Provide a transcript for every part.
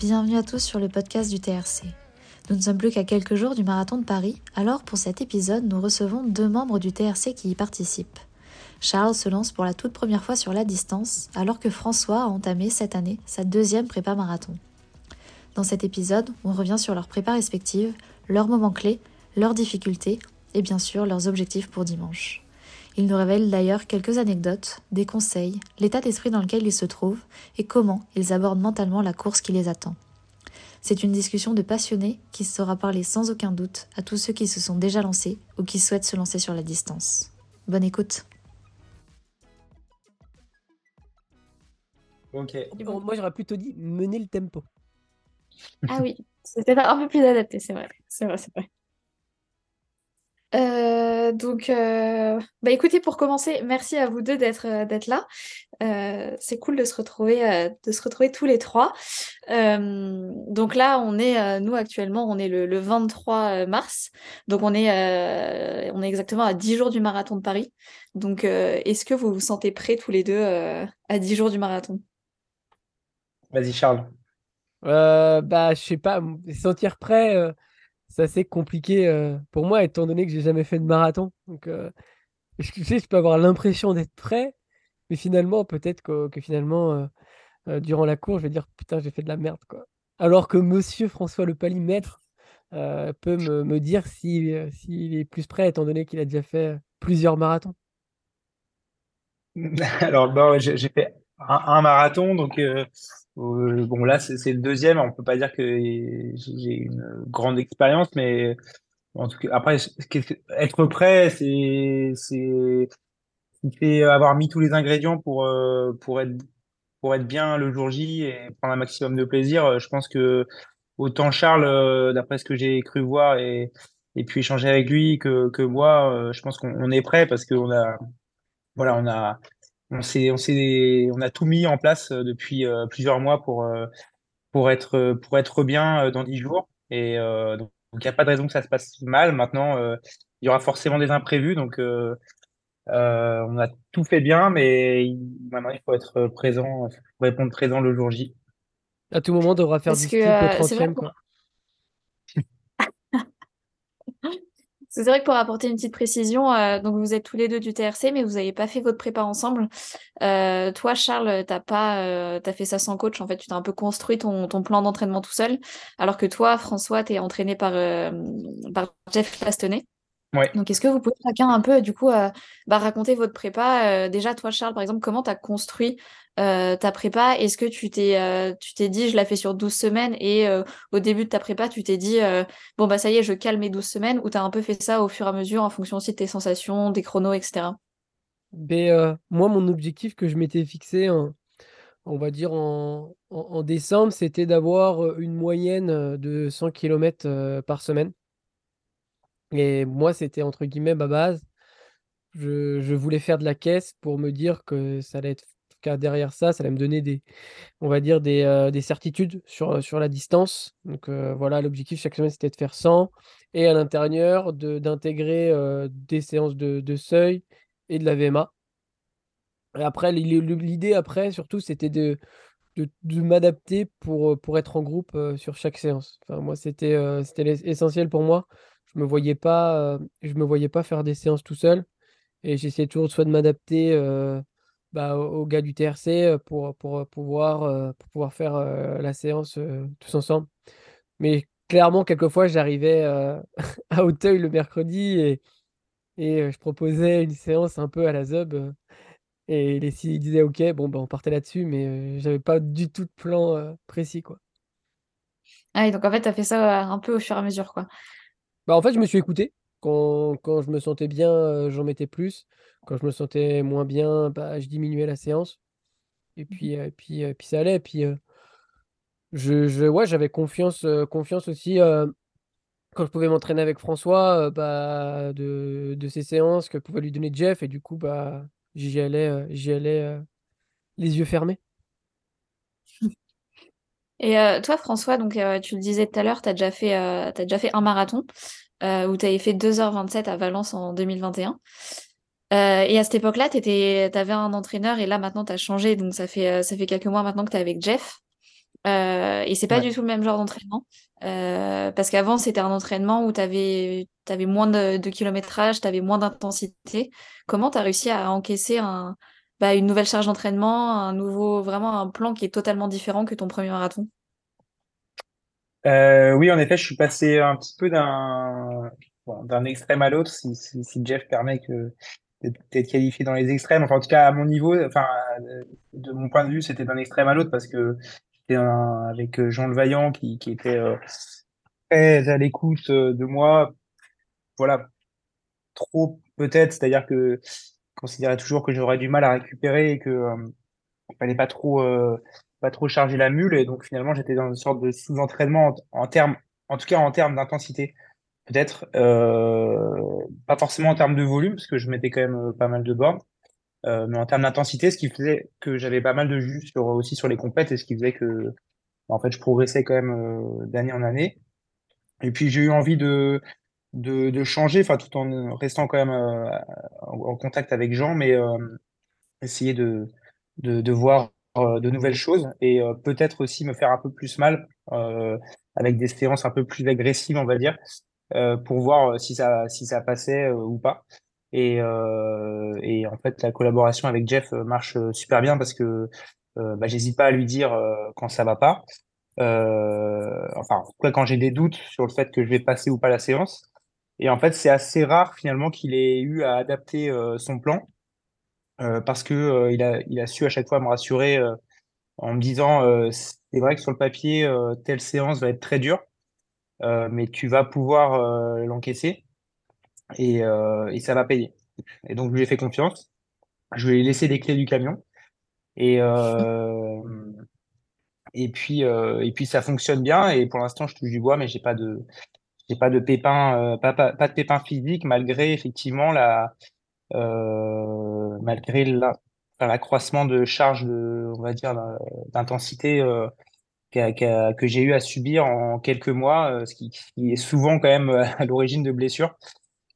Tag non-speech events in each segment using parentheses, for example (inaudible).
bienvenue à tous sur le podcast du TRC. Nous ne sommes plus qu'à quelques jours du marathon de Paris, alors pour cet épisode, nous recevons deux membres du TRC qui y participent. Charles se lance pour la toute première fois sur la distance, alors que François a entamé cette année sa deuxième prépa marathon. Dans cet épisode, on revient sur leurs prépas respectives, leurs moments clés, leurs difficultés et bien sûr leurs objectifs pour dimanche. Ils nous révèlent d'ailleurs quelques anecdotes, des conseils, l'état d'esprit dans lequel ils se trouvent et comment ils abordent mentalement la course qui les attend. C'est une discussion de passionnés qui sera parlée sans aucun doute à tous ceux qui se sont déjà lancés ou qui souhaitent se lancer sur la distance. Bonne écoute. Ok. Bon, moi, j'aurais plutôt dit mener le tempo. Ah oui, (laughs) c'était un peu plus adapté, c'est vrai. C'est vrai, c'est vrai. Euh, donc, euh, bah écoutez, pour commencer, merci à vous deux d'être euh, d'être là. Euh, c'est cool de se retrouver euh, de se retrouver tous les trois. Euh, donc là, on est nous actuellement, on est le, le 23 mars. Donc on est on est exactement à 10 jours du marathon de Paris. Donc est-ce que vous vous sentez prêts tous les deux à 10 jours du marathon? Vas-y, Charles. Euh, bah, je sais pas, sentir prêt, euh, c'est assez compliqué euh, pour moi, étant donné que j'ai jamais fait de marathon. Donc, euh, je, sais, je peux avoir l'impression d'être prêt, mais finalement, peut-être que, finalement, euh, durant la course, je vais dire, putain, j'ai fait de la merde, quoi. Alors que Monsieur François Le Palimètre peut me, dire si, s'il est plus prêt, étant donné qu'il a déjà fait plusieurs marathons. (laughs) Alors, bon, j'ai j'ai fait un, un marathon, donc euh, bon, là, c'est le deuxième. On peut pas dire que j'ai une grande expérience, mais en tout cas, après, être prêt, c'est avoir mis tous les ingrédients pour euh, pour être bien le jour J et prendre un maximum de plaisir. Euh, Je pense que autant Charles, d'après ce que j'ai cru voir et et puis échanger avec lui que moi, je pense qu'on on est prêt parce qu'on voilà, on a On s'est, on s'est, on a tout mis en place euh, depuis euh, plusieurs mois pour euh, pour être pour être bien dans dix jours. Et euh, donc il n'y a pas de raison que ça se passe mal. Maintenant, euh, il y aura forcément des imprévus. Donc euh, euh, on a tout fait bien, mais maintenant il faut être présent, faut répondre présent le jour J. À tout moment, on devra faire Parce du que euh, c'est vrai 30e, pour quoi. C'est vrai que pour apporter une petite précision, euh, donc vous êtes tous les deux du TRC, mais vous n'avez pas fait votre prépa ensemble. Euh, toi, Charles, t'as pas, euh, t'as fait ça sans coach. En fait, tu t'as un peu construit ton, plan d'entraînement tout seul, alors que toi, François, t'es entraîné par, euh, par Jeff Lastonnet. Ouais. Donc, est-ce que vous pouvez chacun un peu, du coup, euh, bah, raconter votre prépa? Euh, déjà, toi, Charles, par exemple, comment t'as construit euh, ta prépa? Est-ce que tu t'es, euh, tu t'es dit, je la fais sur 12 semaines et euh, au début de ta prépa, tu t'es dit, euh, bon, bah ça y est, je calme mes 12 semaines, ou t'as un peu fait ça au fur et à mesure en fonction aussi de tes sensations, des chronos, etc. Mais euh, moi, mon objectif que je m'étais fixé, en- on va dire en, en- en décembre, c'était d'avoir une moyenne de 100 km par semaine. Et moi, c'était entre guillemets ma base. Je, voulais faire de la caisse pour me dire que ça allait être, qu'à derrière ça, ça allait me donner des, on va dire des, euh, des certitudes sur, sur la distance. Donc euh, voilà, l'objectif chaque semaine, c'était de faire 100 et à l'intérieur de, d'intégrer euh, des séances de, de seuil et de la VMA. Et après, l'i- l'idée après, surtout, c'était de, de, de m'adapter pour, pour être en groupe euh, sur chaque séance. Enfin, moi, c'était c'était essentiel pour moi. Je me voyais pas, euh, je me voyais pas faire des séances tout seul. Et j'essayais toujours soit de m'adapter euh, bah, aux gars du TRC euh, pour, pour pouvoir, pour pouvoir faire la séance tous ensemble. Mais clairement, quelquefois, j'arrivais (laughs) à Auteuil le mercredi et, et je proposais une séance un peu à la ZUB. et les filles disaient OK, bon, bah, on partait là-dessus, mais j'avais pas du tout de plan précis, quoi. Ah, et donc en fait, t'as fait ça un peu au fur et à mesure, quoi. Bah, en fait, je me suis écouté. Quand, quand je me sentais bien, euh, j'en mettais plus. Quand je me sentais moins bien, bah, je diminuais la séance. Et puis, euh, puis, euh, puis ça allait. Et puis, je, je, ouais, j'avais confiance, confiance aussi quand je pouvais m'entraîner avec François bah, de, de ces séances que pouvait lui donner Jeff. Et du coup, bah, j'y allais, j'y allais les yeux fermés. Et euh, toi, François, donc euh, tu le disais tout à l'heure, t'as déjà fait, euh, déjà fait un marathon où t'avais fait 2h27 à Valence en 2021. Euh, et à cette époque-là, t'étais, t'avais un entraîneur et là maintenant t'as changé, donc ça fait, ça fait quelques mois maintenant que t'es avec Jeff. Et c'est pas du tout le même genre d'entraînement. Parce qu'avant, c'était un entraînement où tu avais, moins de, kilométrage, tu avais moins d'intensité. Comment tu as réussi à encaisser un, bah, une nouvelle charge d'entraînement, un nouveau, vraiment un plan qui est totalement différent que ton premier marathon euh, Oui, en effet, je suis passé un petit peu d'un extrême à l'autre, si, si, Jeff permet que d'être qualifié dans les extrêmes. Enfin, en tout cas, à mon niveau, enfin, de mon point de vue, c'était d'un extrême à l'autre parce que avec euh, Jean Levaillant qui, qui était euh, très à l'écoute euh, de moi. Voilà, trop peut-être, c'est-à-dire que considérais toujours que j'aurais du mal à récupérer et que il fallait pas trop pas trop charger la mule et donc finalement j'étais dans une sorte de sous-entraînement en, termes en tout cas en termes d'intensité peut-être pas forcément en termes de volume parce que je mettais quand même pas mal de bornes euh, mais en termes d'intensité, ce qui faisait que j'avais pas mal de jus sur, aussi sur les compètes et ce qui faisait que, bah, en fait, je progressais quand même euh, d'année en année. Et puis, j'ai eu envie de, de, de changer, enfin, tout en restant quand même euh, en, contact avec Jean, mais essayer de, de, voir de nouvelles choses et peut-être aussi me faire un peu plus mal avec des séances un peu plus agressives, on va dire, pour voir si ça, si ça passait ou pas. Et, euh, et en fait, la collaboration avec Jeff euh, marche euh, super bien parce que euh, bah, j'hésite pas à lui dire quand ça va pas. Euh, enfin, quand j'ai des doutes sur le fait que je vais passer ou pas la séance. Et en fait, c'est assez rare finalement qu'il ait eu à adapter son plan parce que a, il a su à chaque fois me rassurer en me disant c'est vrai que sur le papier, telle séance va être très dure, mais tu vas pouvoir l'encaisser et, euh, ça va payer. Et donc, je lui ai fait confiance. Je lui ai laissé les clés du camion. Et, euh, puis, euh, et puis, ça fonctionne bien. Et pour l'instant, je touche du bois, mais j'ai pas de, j'ai pas de pépins, euh, pas, pas, de pépins physiques, malgré effectivement la, euh, malgré l'accroissement de charge de, on va dire, d'intensité euh, que j'ai eu à subir en quelques mois, ce qui, est souvent quand même à l'origine de blessures.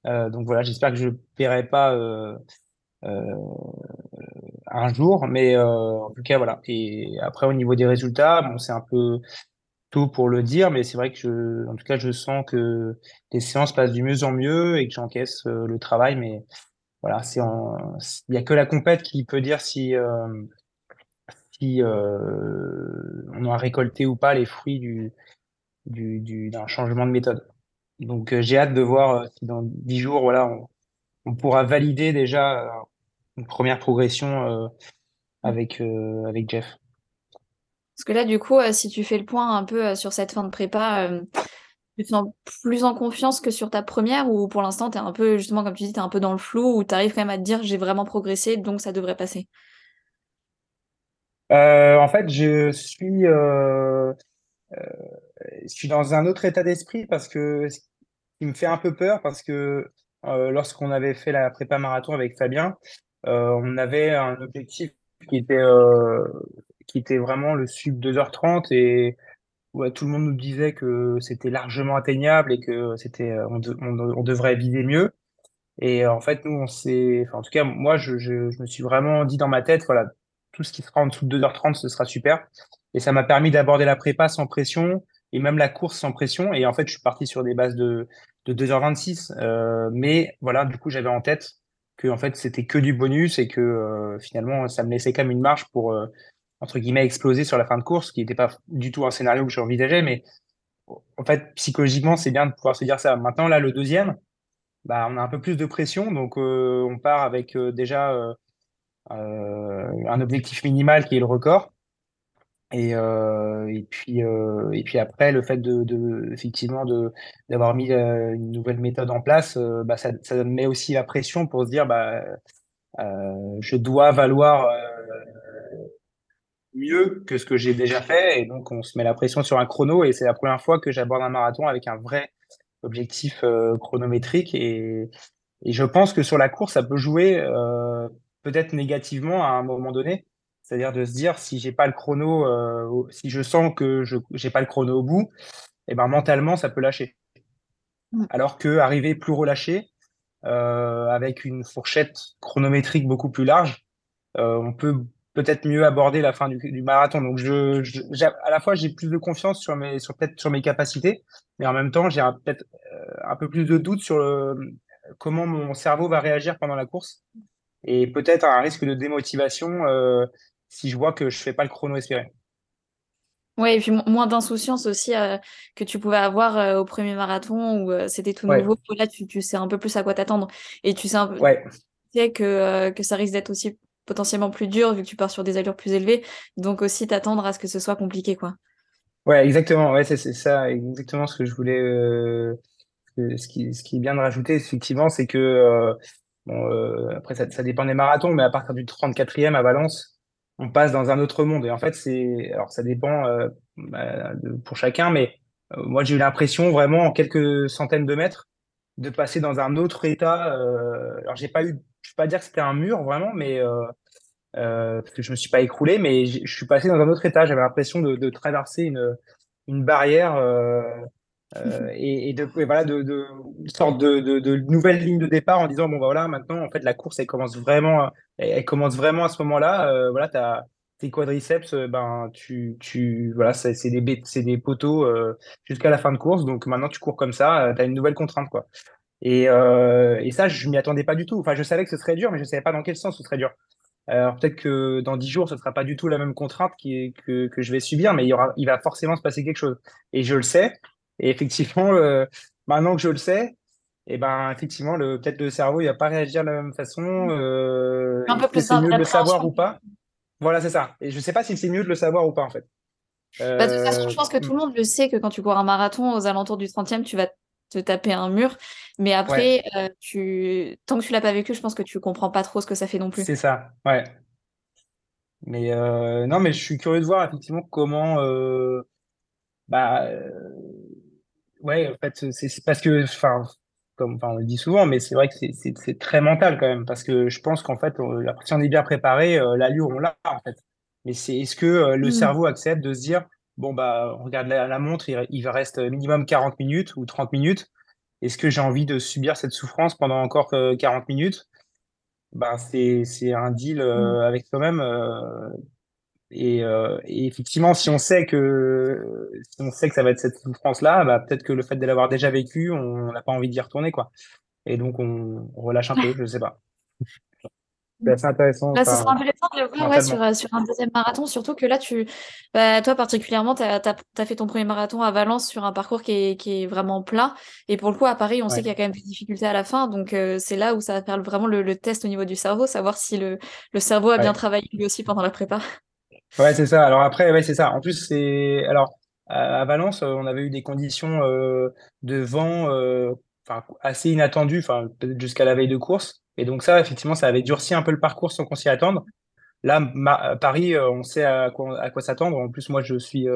Donc voilà, j'espère que je ne paierai pas un jour, mais en tout cas voilà. Et après au niveau des résultats, bon c'est un peu pour le dire, mais c'est vrai que je, en tout cas je sens que les séances passent du mieux en mieux et que j'encaisse le travail, mais voilà, c'est il n'y a que la compète qui peut dire si si on a récolté ou pas les fruits du du d'un changement de méthode. Donc euh, j'ai hâte de voir euh, si dans dix jours, voilà, on, pourra valider déjà euh, une première progression avec, avec Jeff. Parce que là, du coup, si tu fais le point un peu sur cette fin de prépa, tu te sens plus en confiance que sur ta première ou pour l'instant, tu es un peu, justement, comme tu dis, tu es un peu dans le flou ou tu arrives quand même à te dire j'ai vraiment progressé, donc ça devrait passer? En fait, je suis, je suis dans un autre état d'esprit parce que qui me fait un peu peur parce que euh, lorsqu'on avait fait la prépa marathon avec Fabien, euh, on avait un objectif qui était, euh, qui était vraiment le sub 2h30 et ouais, tout le monde nous disait que c'était largement atteignable et que c'était on, on, devrait viser mieux. Et en fait, nous, on s'est, en tout cas, moi, je, je, me suis vraiment dit dans ma tête, voilà, tout ce qui sera en dessous de 2h30, ce sera super. Et ça m'a permis d'aborder la prépa sans pression, et même la course sans pression. Et en fait, je suis parti sur des bases de, de 2h26. Euh, mais voilà, du coup, j'avais en tête que en fait, c'était que du bonus et que euh, finalement, ça me laissait quand même une marge pour, euh, entre guillemets, exploser sur la fin de course, qui n'était pas du tout un scénario que j'envisageais. Mais en fait, psychologiquement, c'est bien de pouvoir se dire ça. Maintenant, là, le deuxième, bah, on a un peu plus de pression. Donc, on part avec déjà un objectif minimal qui est le record. Et, euh, et puis euh, et puis après le fait de, de d'avoir mis euh, une nouvelle méthode en place, euh, bah ça, ça met aussi la pression pour se dire bah euh, je dois valoir mieux que ce que j'ai déjà fait et donc on se met la pression sur un chrono et c'est la première fois que j'aborde un marathon avec un vrai objectif chronométrique et et je pense que sur la course ça peut jouer peut-être négativement à un moment donné c'est-à-dire de se dire, si j'ai pas le chrono, euh, si je sens que je n'ai pas le chrono au bout, eh ben, mentalement, ça peut lâcher. Mm. Alors que arriver plus relâché, euh, avec une fourchette chronométrique beaucoup plus large, euh, on peut peut-être mieux aborder la fin du, du marathon. Donc, je, je à la fois, j'ai plus de confiance sur mes, sur peut-être sur mes capacités, mais en même temps, j'ai peut-être euh, un peu plus de doute sur le, comment mon cerveau va réagir pendant la course et peut-être un risque de démotivation euh, si je vois que je fais pas le chrono espéré. Oui, et puis moins d'insouciance aussi euh, que tu pouvais avoir euh, au premier marathon où euh, c'était tout nouveau. Là, tu, tu, sais un peu plus à quoi t'attendre. Et tu sais un peu ouais. tu sais que, que ça risque d'être aussi potentiellement plus dur vu que tu pars sur des allures plus élevées. Donc aussi t'attendre à ce que ce soit compliqué, quoi. Ouais, exactement. Ouais, c'est ça, exactement ce que je voulais. ce, qui, ce qui est bien de rajouter, effectivement, c'est que bon, après ça, ça dépend des marathons, mais à partir du 34e à Valence, on passe dans un autre monde. Et en fait, c'est, alors ça dépend euh, bah, pour chacun, mais euh, moi j'ai eu l'impression vraiment en quelques centaines de mètres de passer dans un autre état. Euh, alors j'ai pas eu, je vais pas dire que c'était un mur vraiment, mais parce que je me suis pas écroulé, mais je suis passé dans un autre état. J'avais l'impression de, de, traverser une, une barrière. Euh, (laughs) et, et, de voilà de, de une sorte de, de, de, nouvelle ligne de départ en disant bon bah voilà maintenant en fait la course elle commence vraiment elle, commence vraiment à ce moment-là euh, voilà as tes quadriceps euh, ben tu tu voilà c'est des c'est des poteaux euh, jusqu'à la fin de course donc maintenant tu cours comme ça tu as une nouvelle contrainte quoi et, et ça je m'y attendais pas du tout enfin je savais que ce serait dur mais je savais pas dans quel sens ce serait dur alors peut-être que dans dix jours, ce sera pas du tout la même contrainte qui que, que je vais subir, mais il y aura, il va forcément se passer quelque chose. Et je le sais. Et effectivement, maintenant que je le sais, et eh ben effectivement, le, peut-être le cerveau, il va pas réagir de la même façon. Euh, un peu plus c'est mieux de le savoir ou pas? Voilà, c'est ça. Et je sais pas si c'est mieux de le savoir ou pas en fait. Bah, de toute façon, je pense que tout le monde le sait que quand tu cours un marathon aux alentours du 30e, tu vas te taper un mur. Mais après, euh, tu... tant que tu l'as pas vécu, je pense que tu comprends pas trop ce que ça fait non plus. C'est ça, ouais. Mais euh, non, mais je suis curieux de voir effectivement comment. Bah, ouais, en fait, c'est parce que, enfin, comme on le dit souvent, mais c'est vrai que c'est très mental quand même, parce que je pense qu'en fait, si on est bien préparé, euh, l'allure, on l'a, en fait. Mais c'est est-ce que euh, le mmh. cerveau accepte de se dire, bon, bah, on regarde la, montre, il, il, reste minimum 40 minutes ou 30 minutes. Est-ce que j'ai envie de subir cette souffrance pendant encore 40 minutes? Bah, c'est un deal euh, mmh. avec soi-même euh, et, effectivement, si on sait que si on sait que ça va être cette souffrance-là, bah, peut-être que le fait de l'avoir déjà vécu, on n'a pas envie d'y retourner, quoi. Et donc on, relâche un peu, (laughs) je sais pas. C'est assez intéressant. Là, ce sera intéressant de le voir ouais, sur, euh, sur, un deuxième marathon, surtout que là, tu, bah, toi particulièrement, tu as, as, fait ton premier marathon à Valence sur un parcours qui est, qui est vraiment plat. Et pour le coup, à Paris, on sait qu'il y a quand même des difficultés à la fin. Donc, euh, c'est là où ça va faire vraiment le, test au niveau du cerveau, savoir si le, le cerveau a bien travaillé lui aussi pendant la prépa. Ouais, c'est ça. Alors après, ouais, c'est ça. En plus, c'est alors à, Valence, on avait eu des conditions euh, de vent euh, assez inattendues, enfin jusqu'à la veille de course. Et donc ça, effectivement, ça avait durci un peu le parcours sans qu'on s'y attende. Là, Paris, on sait à quoi, s'attendre. En plus, moi, je suis,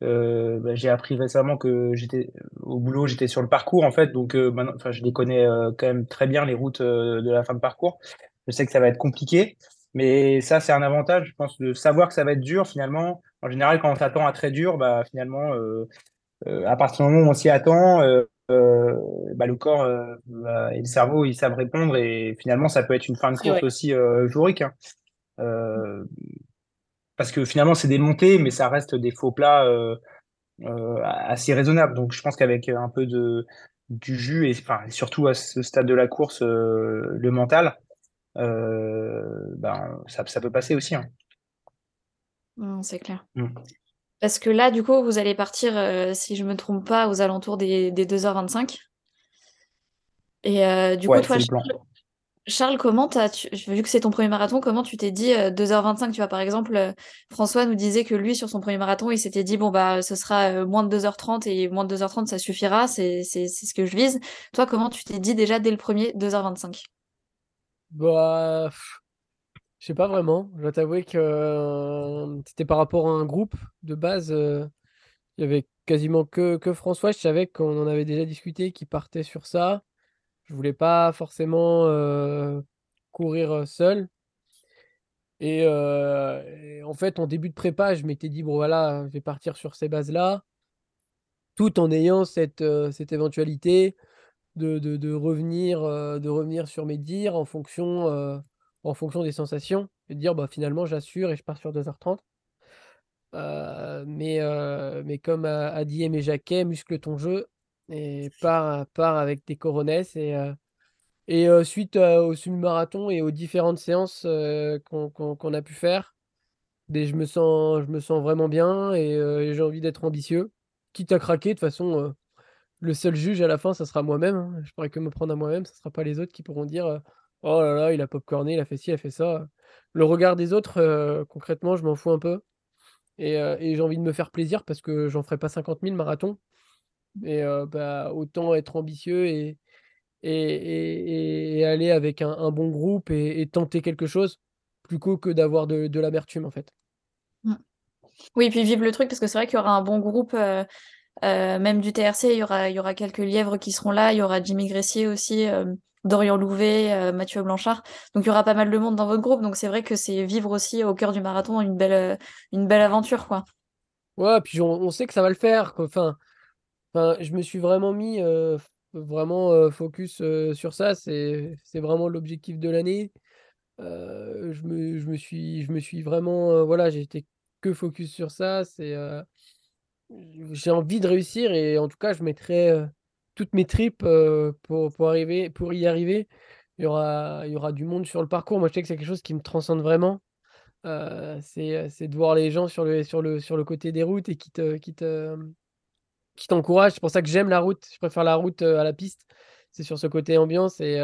bah, j'ai appris récemment que j'étais au boulot, j'étais sur le parcours en fait, donc maintenant, enfin, je les connais quand même très bien les routes de la fin de parcours. Je sais que ça va être compliqué. Mais ça, c'est un avantage, je pense, de savoir que ça va être dur finalement. En général, quand on s'attend à très dur, bah, finalement, euh, euh, à partir du moment où on s'y attend, euh, bah, le corps bah, et le cerveau, ils savent répondre et finalement, ça peut être une fin de course aussi jourique. Hein. parce que finalement, c'est des montées, mais ça reste des faux plats assez raisonnables. Donc, je pense qu'avec un peu de du jus et enfin, surtout à ce stade de la course, le mental, euh, ben, ça, ça, peut passer aussi. Hein. C'est clair. Mmh. Parce que là, du coup, vous allez partir, euh, si je ne me trompe pas, aux alentours des, des 2h25. Et euh, du coup, toi, Charles, comment as vu que c'est ton premier marathon, comment tu t'es dit 2h25 Tu vois, par exemple, François nous disait que lui, sur son premier marathon, il s'était dit bon, bah, ce sera moins de 2h30 et moins de 2h30, ça suffira, c'est ce que je vise. Toi, comment tu t'es dit déjà dès le premier 2h25 bah, je sais pas vraiment. Je dois t'avouer que c'était par rapport à un groupe de base. Il y avait quasiment que, que François. Je savais qu'on en avait déjà discuté, qui partait sur ça. Je voulais pas forcément courir seul. Et, en fait, en début de prépa, je m'étais dit, bon voilà, je vais partir sur ces bases-là, tout en ayant cette, cette éventualité de, de revenir, de revenir sur mes dires en fonction, en fonction des sensations. et dire bah finalement j'assure et je pars sur 2h30. mais, mais comme a, dit Jacquet, muscle ton jeu et pars, part avec des coronesses et, et suite au semi-marathon et aux différentes séances qu'on a pu faire, ben, je me sens, je me sens vraiment bien et j'ai envie d'être ambitieux. Quitte à craquer, de toute façon, le seul juge à la fin, ça sera moi-même. Hein. Je pourrais que me prendre à moi-même, ce ne sera pas les autres qui pourront dire Oh là là, il a popcorné, il a fait ci, il a fait ça. Le regard des autres, concrètement, je m'en fous un peu. Et, et j'ai envie de me faire plaisir parce que j'en ferai pas 50 000 marathons. Et bah, autant être ambitieux et, et, et, aller avec un, bon groupe et, tenter quelque chose plutôt que d'avoir de, de l'amertume en fait. Mmh. Oui, puis vivre le truc parce que c'est vrai qu'il y aura un bon groupe, euh, euh, même du TRC, il y, aura, quelques lièvres qui seront là, il y aura Jimmy Gressier aussi, euh, Dorian Louvet, Mathieu Blanchard. Donc il y aura pas mal de monde dans votre groupe, donc c'est vrai que c'est vivre aussi au cœur du marathon une belle, une belle aventure. quoi. Ouais, puis on, sait que ça va le faire. Enfin, enfin, je me suis vraiment mis vraiment focus sur ça. C'est vraiment l'objectif de l'année. je, me, je, me suis, je me suis vraiment. voilà, j'ai été que focus sur ça. C'est. j'ai envie de réussir et en tout cas, je mettrai toutes mes tripes pour, pour, arriver, pour y arriver. Il y, aura, du monde sur le parcours. Moi, je sais que c'est quelque chose qui me transcende vraiment. c'est de voir les gens sur le, sur le, sur le côté des routes et qui te, qui te, qui t'encourage. C'est pour ça que j'aime la route. Je préfère la route à la piste. C'est sur ce côté ambiance et,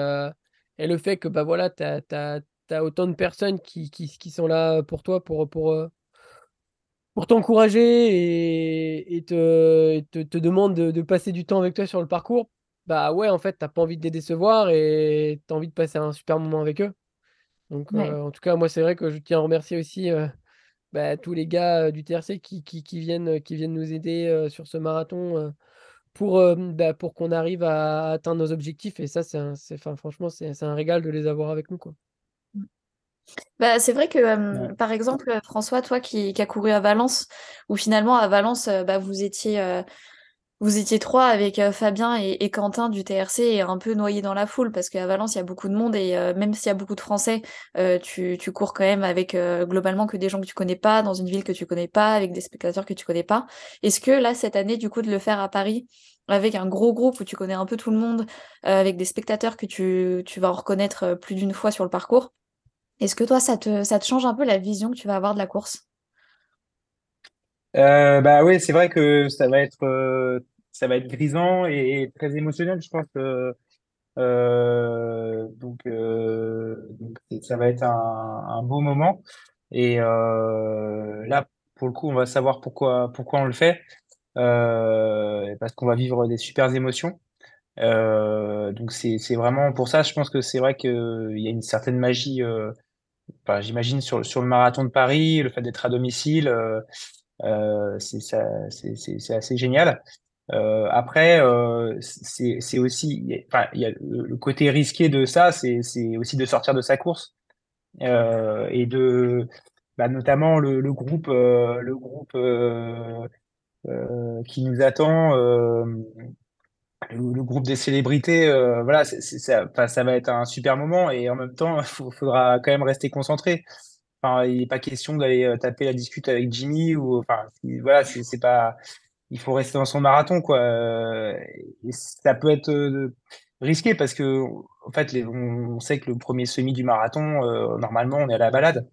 et le fait que bah, voilà, tu as, autant de personnes qui, qui, qui, sont là pour toi, pour, pour, pour t'encourager et, te, te, te demandent de, de, passer du temps avec toi sur le parcours. Bah ouais, en fait, tu pas envie de les décevoir et tu as envie de passer un super moment avec eux. Donc, en tout cas, moi, c'est vrai que je tiens à remercier aussi bah, tous les gars du TRC qui, qui, qui, viennent, qui viennent nous aider sur ce marathon pour, bah, pour qu'on arrive à atteindre nos objectifs. Et ça, c'est franchement, c'est un régal de les avoir avec nous. Quoi. Bah, c'est vrai que, par exemple, François, toi qui, qui as couru à Valence, où finalement à Valence, bah, vous étiez vous étiez trois avec euh, Fabien et, Quentin du TRC et un peu noyés dans la foule parce qu'à Valence, il y a beaucoup de monde et euh, même s'il y a beaucoup de Français, euh, tu, cours quand même avec globalement que des gens que tu connais pas, dans une ville que tu connais pas, avec des spectateurs que tu connais pas. Est-ce que là, cette année, du coup, de le faire à Paris, avec un gros groupe où tu connais un peu tout le monde, avec des spectateurs que tu, tu vas reconnaître plus d'une fois sur le parcours, est-ce que toi, ça te, change un peu la vision que tu vas avoir de la course? Bah oui, c'est vrai que ça va être ça va être grisant et, très émotionnel, je pense. Euh, donc, euh, ça va être un, beau moment. Et euh, là, pour le coup, on va savoir pourquoi, pourquoi on le fait. Euh, parce qu'on va vivre des super émotions. Euh, donc c'est vraiment pour ça, je pense que c'est vrai qu'il y a une certaine magie, euh, enfin, j'imagine, sur, sur le marathon de Paris, le fait d'être à domicile, euh, c'est assez génial. Euh, après, euh, c'est aussi, enfin, il y a le côté risqué de ça, c'est aussi de sortir de sa course euh, et de, bah, notamment le, le groupe, euh, le groupe euh, euh, qui nous attend, le, groupe des célébrités, voilà, c'est ça, ça va être un super moment et en même temps, (laughs) il faudra quand même rester concentré. Enfin, il n'est pas question d'aller taper la discute avec Jimmy ou, enfin, voilà, c'est pas il faut rester dans son marathon, quoi. Et ça peut être euh, risqué parce que, en fait, on, sait que le premier semi du marathon, euh, normalement, on est à la balade.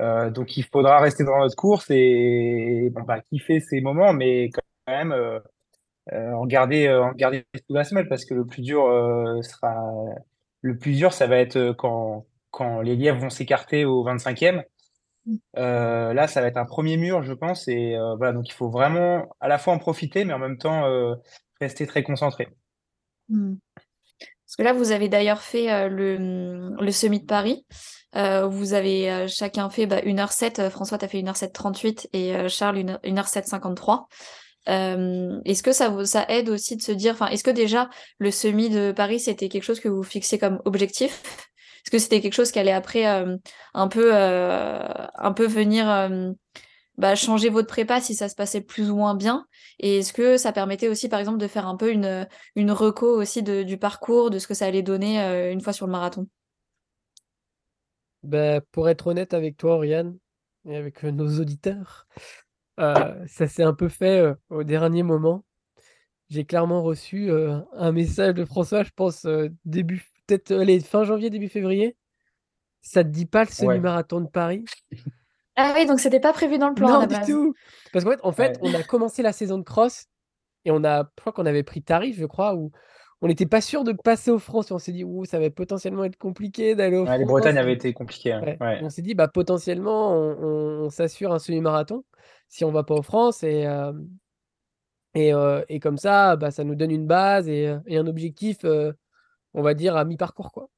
Euh, donc, il faudra rester dans notre course et, bon, bah, kiffer ces moments, mais quand même euh, regardez, regardez euh, sous la semelle parce que le plus dur euh, sera le plus dur, ça va être quand, quand les lièvres vont s'écarter au 25e. Mm. Euh, là, ça va être un premier mur, je pense. Et euh, voilà, donc il faut vraiment à la fois en profiter, mais en même temps euh, rester très concentré. Mm. Parce que là, vous avez d'ailleurs fait le, le Semi de Paris. vous avez chacun fait bah, 1h07. François, tu as fait 1h07 38 et Charles 1h07 53. Euh, est-ce que ça, vous, ça aide aussi de se dire, enfin, est-ce que déjà le semi de Paris, c'était quelque chose que vous fixiez comme objectif? Est-ce que c'était quelque chose qui allait après euh, un, peu, euh, un peu venir bah, changer votre prépa si ça se passait plus ou moins bien? Et est-ce que ça permettait aussi, par exemple, de faire un peu une, une reco aussi de, du parcours, de ce que ça allait donner une fois sur le marathon? Bah, Pour être honnête avec toi, Oriane, et avec nos auditeurs, euh, ça s'est un peu fait euh, au dernier moment. J'ai clairement reçu euh, un message de François, je pense, euh, début, peut-être allez, fin janvier, début février. Ça te dit pas le Ouais. semi-marathon de Paris? Ah oui, donc c'était pas prévu dans le plan Non, du base. tout! Parce qu'en fait, en fait, Ouais. on a commencé la saison de cross et on a, je crois qu'on avait pris tarif, je crois, où on n'était pas sûr de passer aux France. Et on s'est dit, ouh, ça va potentiellement être compliqué d'aller aux Ouais, les France. Bretagnes avaient été compliquées. hein. Ouais. Ouais. On s'est dit, bah, potentiellement, on, on- on s'assure un semi-marathon si on va pas aux France. Et, euh, et, euh, et comme ça, bah, ça nous donne une base et, euh, et un objectif, euh, on va dire, à mi-parcours. quoi.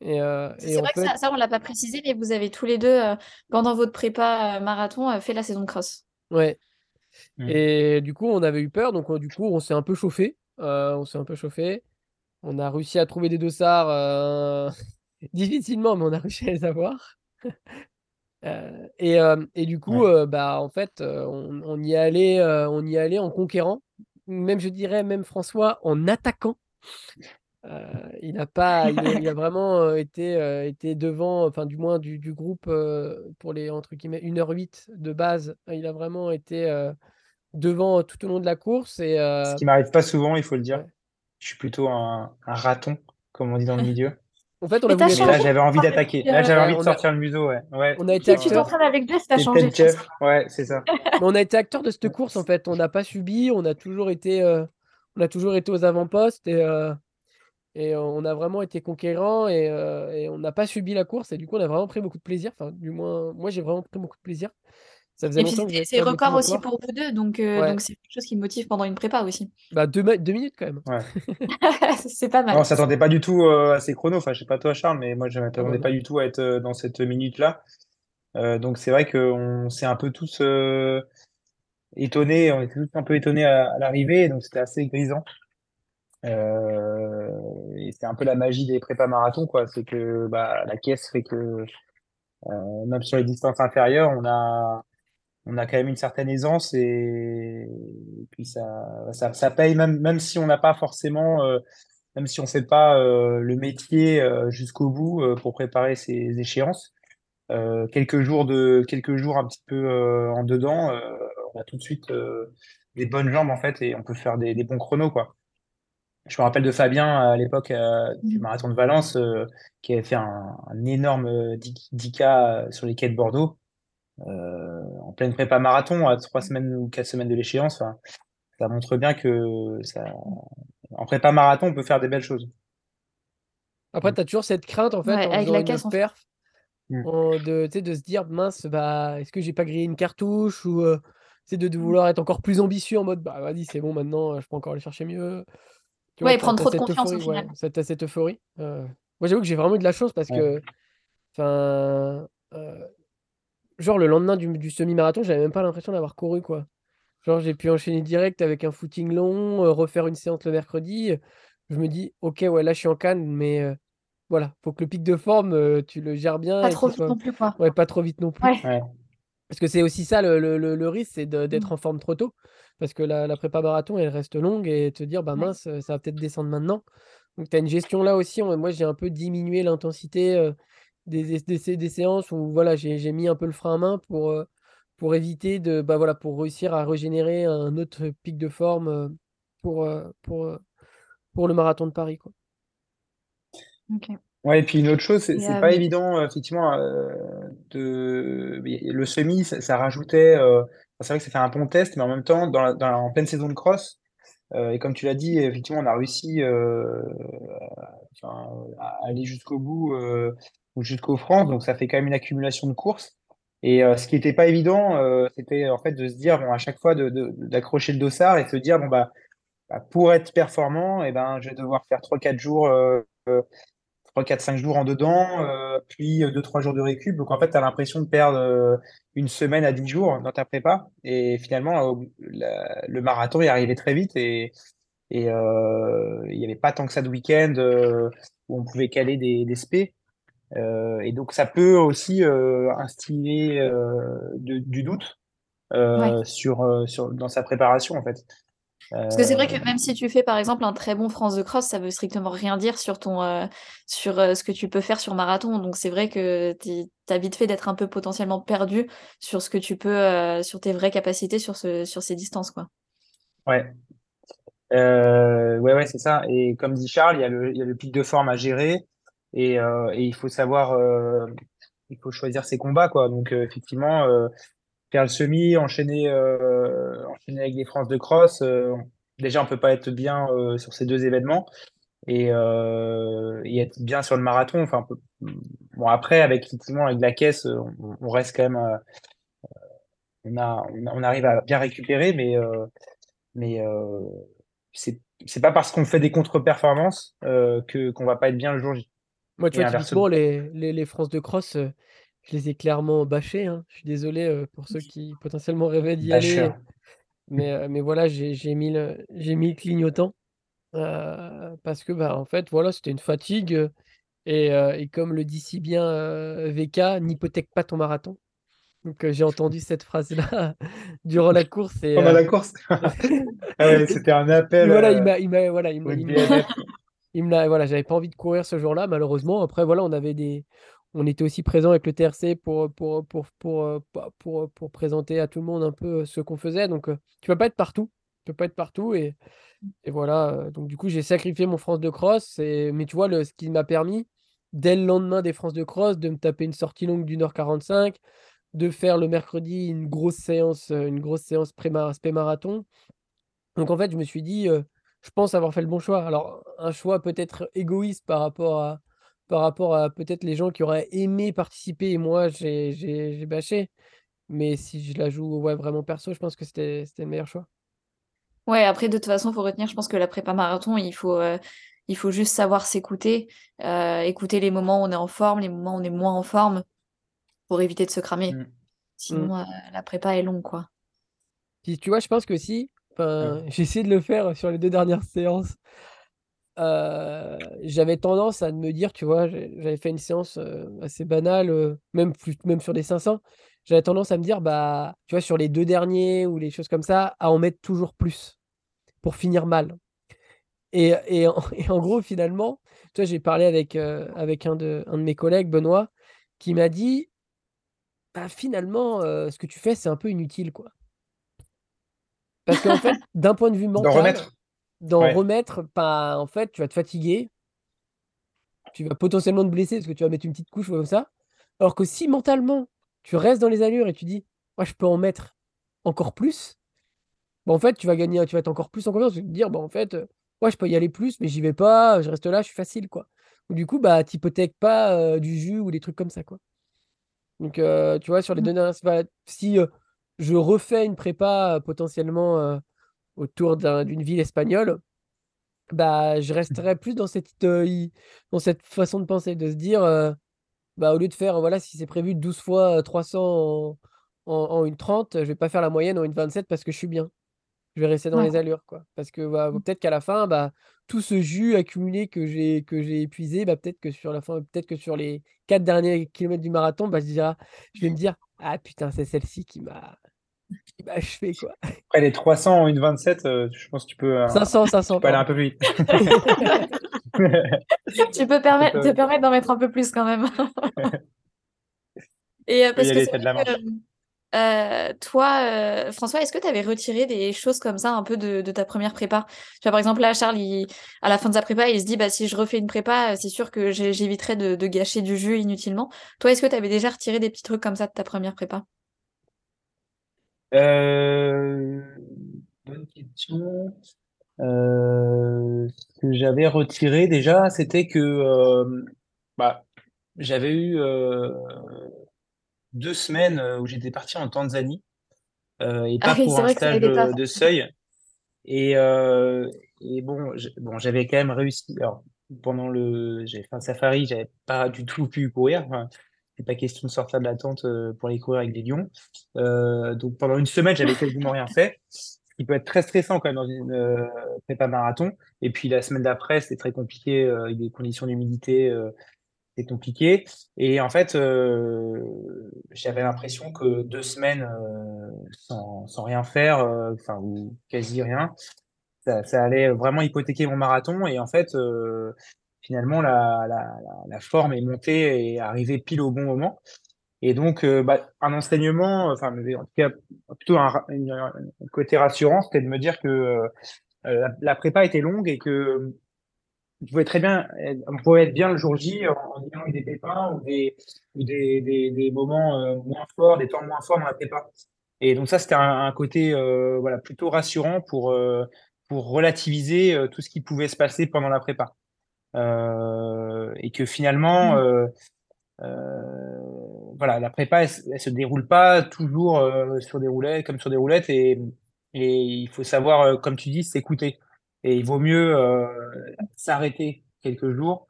Et, euh, C'est vrai que ça, ça, on l'a pas précisé, mais vous avez tous les deux, euh, pendant votre prépa euh, marathon, euh, fait la saison de cross. ouais. Mm. Et du coup, on avait eu peur. Donc, du coup, on s'est un peu chauffé. Euh, on s'est un peu chauffé. On a réussi à trouver des dossards euh, (laughs) difficilement, mais on a réussi à les avoir. (laughs) Euh, et, et du coup, Ouais. bah, en fait, on, on y allait, on y allait en conquérant. Même, je dirais, même François, en attaquant. Il n'a pas, il, a (laughs) vraiment été, été devant, enfin, du moins du, du groupe pour les entre guillemets 1h08 de base. Il a vraiment été devant tout au long de la course. Et, Ce euh, qui m'arrive pas souvent, il faut le dire. Je suis plutôt un, un raton, comme on dit dans le milieu. En fait, on a voulu Mais là, j'avais envie d'attaquer. Là, j'avais Ouais, envie de a- sortir le museau, ouais. Ouais. on a été Si tu acteur. t'entraînes avec Jeff, t'as C'est changé. Jeff. Ouais, c'est ça. (laughs) Mais on a été acteur de cette course en fait. On n'a pas subi, on a toujours été, euh, on a toujours été aux avant-postes et, euh, et on a vraiment été conquérants et, euh, et on n'a pas subi la course et du coup on a vraiment pris beaucoup de plaisir. Enfin, du moins, moi j'ai vraiment pris beaucoup de plaisir. Ça faisait Et longtemps c'est record aussi pour vous deux, donc euh, Ouais. donc c'est quelque chose qui motive pendant une prépa aussi. Bah deux, deux minutes quand même. (laughs) c'est pas mal. On s'attendait pas du tout euh, à ces chronos. Enfin, je sais pas toi, Charles, mais moi, je Ah m'attendais bah pas du tout à être euh, dans cette minute-là. Euh, donc, c'est vrai qu'on s'est un peu tous euh, étonnés. On était tous un peu étonnés à, à l'arrivée. Donc, c'était assez grisant. Euh, et c'est un peu la magie des prépas marathons, quoi. C'est que bah, la caisse fait que euh, même sur les distances inférieures, on a on a quand même une certaine aisance et, et puis ça, ça ça paye même même si on n'a pas forcément euh, même si on fait pas euh, le métier euh, jusqu'au bout pour préparer ces échéances. Quelques jours de quelques jours un petit peu en dedans, on a tout de suite des bonnes jambes en fait et on peut faire des, des bons chronos quoi. Je me rappelle de Fabien à l'époque euh, du Mhm. marathon de Valence euh, qui avait fait un, un énorme euh, 10 10K sur les quais de Bordeaux en pleine prépa marathon à trois semaines ou quatre semaines de l'échéance. Enfin, ça montre bien que ça, en prépa marathon, on peut faire des belles choses. Après, tu as toujours cette crainte en fait Ouais, en avec faisant la fait- perf Mm. en- de, se dire mince, bah, est-ce que j'ai pas grillé une cartouche ou euh, c'est de, de vouloir être encore plus ambitieux en mode bah vas-y, c'est bon maintenant, euh, je peux encore aller chercher mieux. Tu vois, Ouais, t'as- prendre trop de cette confiance au euphorie, ouais, final. ça- t'as cette euphorie. Euh, moi, j'avoue que j'ai vraiment eu de la chance parce Ouais. que, enfin, euh, genre le lendemain du, du semi-marathon, j'avais même pas l'impression d'avoir couru quoi. Genre, j'ai pu enchaîner direct avec un footing long, euh, refaire une séance le mercredi. Je me dis, ok, ouais, là je suis en canne, mais euh, voilà, faut que le pic de forme, euh, tu le gères bien Pas et trop vite soit, non plus, quoi. ouais, pas trop vite non plus. Ouais. Ouais. Parce que c'est aussi ça le, le- le- le risque, c'est de- d'être Mm. en forme trop tôt. Parce que la, la prépa marathon, elle reste longue et te dire, bah mince, ça va peut-être descendre maintenant. Donc tu as une gestion là aussi. Moi, j'ai un peu diminué l'intensité euh, des, des, des sé- des séances où voilà, j'ai j'ai mis un peu le frein à main pour, euh, pour éviter de, bah voilà, pour réussir à régénérer un autre pic de forme euh, pour, euh, pour, pour le marathon de Paris, quoi. Ok. Ouais, et puis une autre chose, c'est euh, pas évident, effectivement, euh, de le semi, ça, ça rajoutait. euh, c'est vrai que ça fait un bon test, mais en même temps, dans la- dans la- en pleine saison de cross, euh, et comme tu l'as dit, effectivement, on a réussi euh, à aller jusqu'au bout euh, ou jusqu'aux France, donc ça fait quand même une accumulation de courses. Et euh, ce qui était pas évident, euh, c'était en fait de se dire, bon, à chaque fois de, de- d'accrocher le dossard et se dire, bon bah, bah, pour être performant, et ben, je vais devoir faire 3-4 jours. euh, 3, 4, 5 jours en dedans, euh, puis 2, 3 jours de récup. Donc en fait, tu as l'impression de perdre une semaine à 10 jours dans ta prépa. Et finalement, le marathon est arrivé très vite et, il n'y avait pas tant que ça de week-end où on pouvait caler des, des. Euh, et donc ça peut aussi euh, instiller euh, de- du doute sur, sur, dans sa préparation en fait. Parce que c'est vrai que même si tu fais par exemple un très bon France de cross, ça veut strictement rien dire sur ton euh, sur euh, ce que tu peux faire sur marathon. Donc c'est vrai que tu as vite fait d'être un peu potentiellement perdu sur ce que tu peux euh, sur tes vraies capacités sur ce sur ces distances quoi. Ouais. ouais ouais, c'est ça et comme dit Charles, il y y a le pic de forme à gérer et, et il faut savoir il faut choisir ses combats quoi. Donc effectivement faire le semi, enchaîner, euh, enchaîner avec les France de cross. Euh, déjà, on peut pas être bien euh, sur ces deux événements et, et, être bien sur le marathon. Enfin, bon après, avec effectivement avec la caisse, on, reste quand même, on a, on, arrive à bien récupérer, mais mais c'est c'est pas parce qu'on fait des contre-performances que qu'on va pas être bien le jour. Moi, tu vois, typiquement, les, les, les France de cross, je les ai clairement bâchés. Hein. Je suis désolé pour ceux qui potentiellement rêvaient d'y aller. Mais, mais voilà, j'ai mis, le, mis clignotant. parce que, bah, en fait, voilà, c'était une fatigue. Et, et, comme le dit si bien VK, n'hypothèque pas ton marathon. Donc j'ai entendu cette phrase-là (laughs) durant la course. Et, Pendant la course? (laughs) Ah C'était un appel. Voilà, il m'a, il m'a, voilà, il il m'a, voilà, j'avais pas envie de courir ce jour-là, malheureusement. Après, voilà, on avait des, on était aussi présent avec le TRC pour, pour, pour, pour, euh, pour, pour, présenter à tout le monde un peu euh, ce qu'on faisait. Donc, euh, tu peux pas être partout. Tu peux pas être partout. Et, et voilà. Donc, du coup, j'ai sacrifié mon France de cross. Et, mais tu vois, le, ce qui m'a permis, dès le lendemain des France de cross, de me taper une sortie longue d'une heure 45, de faire le mercredi une grosse séance, une grosse séance pré-marathon. Donc, en fait, je me suis dit, je pense avoir fait le bon choix. Alors, un choix peut-être égoïste par rapport à par rapport à peut-être les gens qui auraient aimé participer et moi j'ai bâché. Mais si je la joue ouais, vraiment perso, je pense que c'était le meilleur choix. Ouais, après, de toute façon, il faut retenir, je pense que la prépa marathon, il faut, euh, il faut juste savoir s'écouter, euh, écouter les moments où on est en forme, les moments où on est moins en forme, pour éviter de se cramer. Mmh. Sinon, mmh. Euh, la prépa est longue, quoi. Puis, tu vois, je pense que si, j'ai essayé de le faire sur les deux dernières séances, j'avais tendance à me dire, tu vois, j'avais fait une séance assez banale, même, plus, même sur des 500, j'avais tendance à me dire, bah, tu vois, sur les deux derniers ou les choses comme ça, à en mettre toujours plus pour finir mal. Et, et, en, (laughs) gros, finalement, tu vois, j'ai parlé avec, avec un, de, un de mes collègues, Benoît, qui m'a dit, bah, finalement, ce que tu fais, c'est un peu inutile, quoi. Parce qu'en fait, d'un point de vue mental, d'en remettre, pas, en fait, tu vas te fatiguer. Tu vas potentiellement te blesser parce que tu vas mettre une petite couche comme ça. Alors que si mentalement, tu restes dans les allures et tu dis, moi, je peux en mettre encore plus, bon, en fait, tu vas gagner, tu vas être encore plus en confiance. Tu vas te dire, bon, en fait, moi, je peux y aller plus, mais j'y vais pas, je reste là, je suis facile, quoi. du coup, bah, t'hypothèques pas du jus ou des trucs comme ça, quoi. Donc, tu vois, sur les mmh. deux dernières, si je refais une prépa potentiellement autour d'une ville espagnole, bah, je resterais plus dans cette, euh, dans cette façon de penser, de se dire, euh, bah, au lieu de faire, voilà, si c'est prévu 12 fois 300 en, en, une 30, je vais pas faire la moyenne en une 27 parce que je suis bien. Je vais rester dans les allures, quoi. Parce que bah, mmh. peut-être qu'à la fin, bah, tout ce jus accumulé que j'ai que j'ai épuisé, bah, peut-être que sur la fin, peut-être que sur les quatre derniers kilomètres du marathon, bah, je, je vais me dire, ah putain, c'est celle-ci qui m'a bah, je fais quoi. Après les 300 en une 27, euh, je pense que tu peux, 500, euh, 500, tu peux aller un peu plus vite. (laughs) tu peux permettre, te permettre d'en mettre un peu plus quand même. (laughs) Et euh, parce que toi, François, est-ce que tu avais retiré des choses comme ça un peu de, ta première prépa? Tu vois, par exemple, là, Charles, à la fin de sa prépa, il se dit bah, si je refais une prépa, c'est sûr que j'éviterai de, de, gâcher du jus inutilement. Toi, est-ce que tu avais déjà retiré des petits trucs comme ça de ta première prépa? Euh, bonne question. Euh, ce que j'avais retiré déjà, c'était que euh, bah, j'avais eu deux semaines où j'étais parti en Tanzanie et pas ah pour un stage de, seuil. Et, et bon, bon, j'avais quand même réussi. Alors, pendant le, j'avais fait un safari, j'avais pas du tout pu courir pas question de sortir de la tente euh, pour aller courir avec des lions. Euh, donc pendant une semaine, j'avais quasiment rien fait, qui peut être très stressant quand même dans une euh, prépa marathon. Et puis la semaine d'après, c'était très compliqué avec des conditions d'humidité. c'est compliqué. Et en fait, j'avais l'impression que deux semaines sans, rien faire, enfin ou quasi rien, ça, allait vraiment hypothéquer mon marathon. Et en fait, finalement, la, la, la, forme est montée et arrivée pile au bon moment. Et donc, bah, un enseignement, enfin, en tout cas, plutôt un, côté rassurant, c'était de me dire que la, prépa était longue et que on pouvait très bien, on pouvait être bien le jour J en, ayant des pépins ou des, des, des, moments moins forts, des temps moins forts dans la prépa. Et donc ça, c'était un, côté voilà plutôt rassurant pour pour relativiser tout ce qui pouvait se passer pendant la prépa. Euh, et que finalement, mmh. euh, euh, voilà, la prépa, elle, se déroule pas toujours sur des roulettes, comme sur des roulettes, et, et il faut savoir, comme tu dis, s'écouter. Et il vaut mieux s'arrêter quelques jours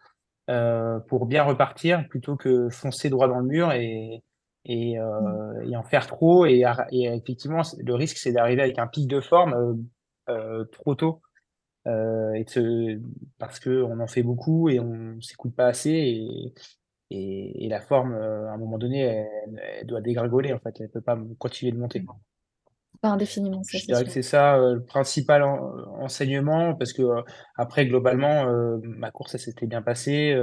pour bien repartir plutôt que foncer droit dans le mur et, et, euh, et en faire trop. Et, et effectivement, le risque, c'est d'arriver avec un pic de forme euh, trop tôt euh, et parce que on en fait beaucoup et on s'écoute pas assez et, et, et, la forme euh, à un moment donné elle, doit dégringoler en fait. Elle peut pas continuer de monter. Pas indéfiniment je dirais que c'est ça euh, le principal enseignement parce que après globalement ma course ça s'était bien passé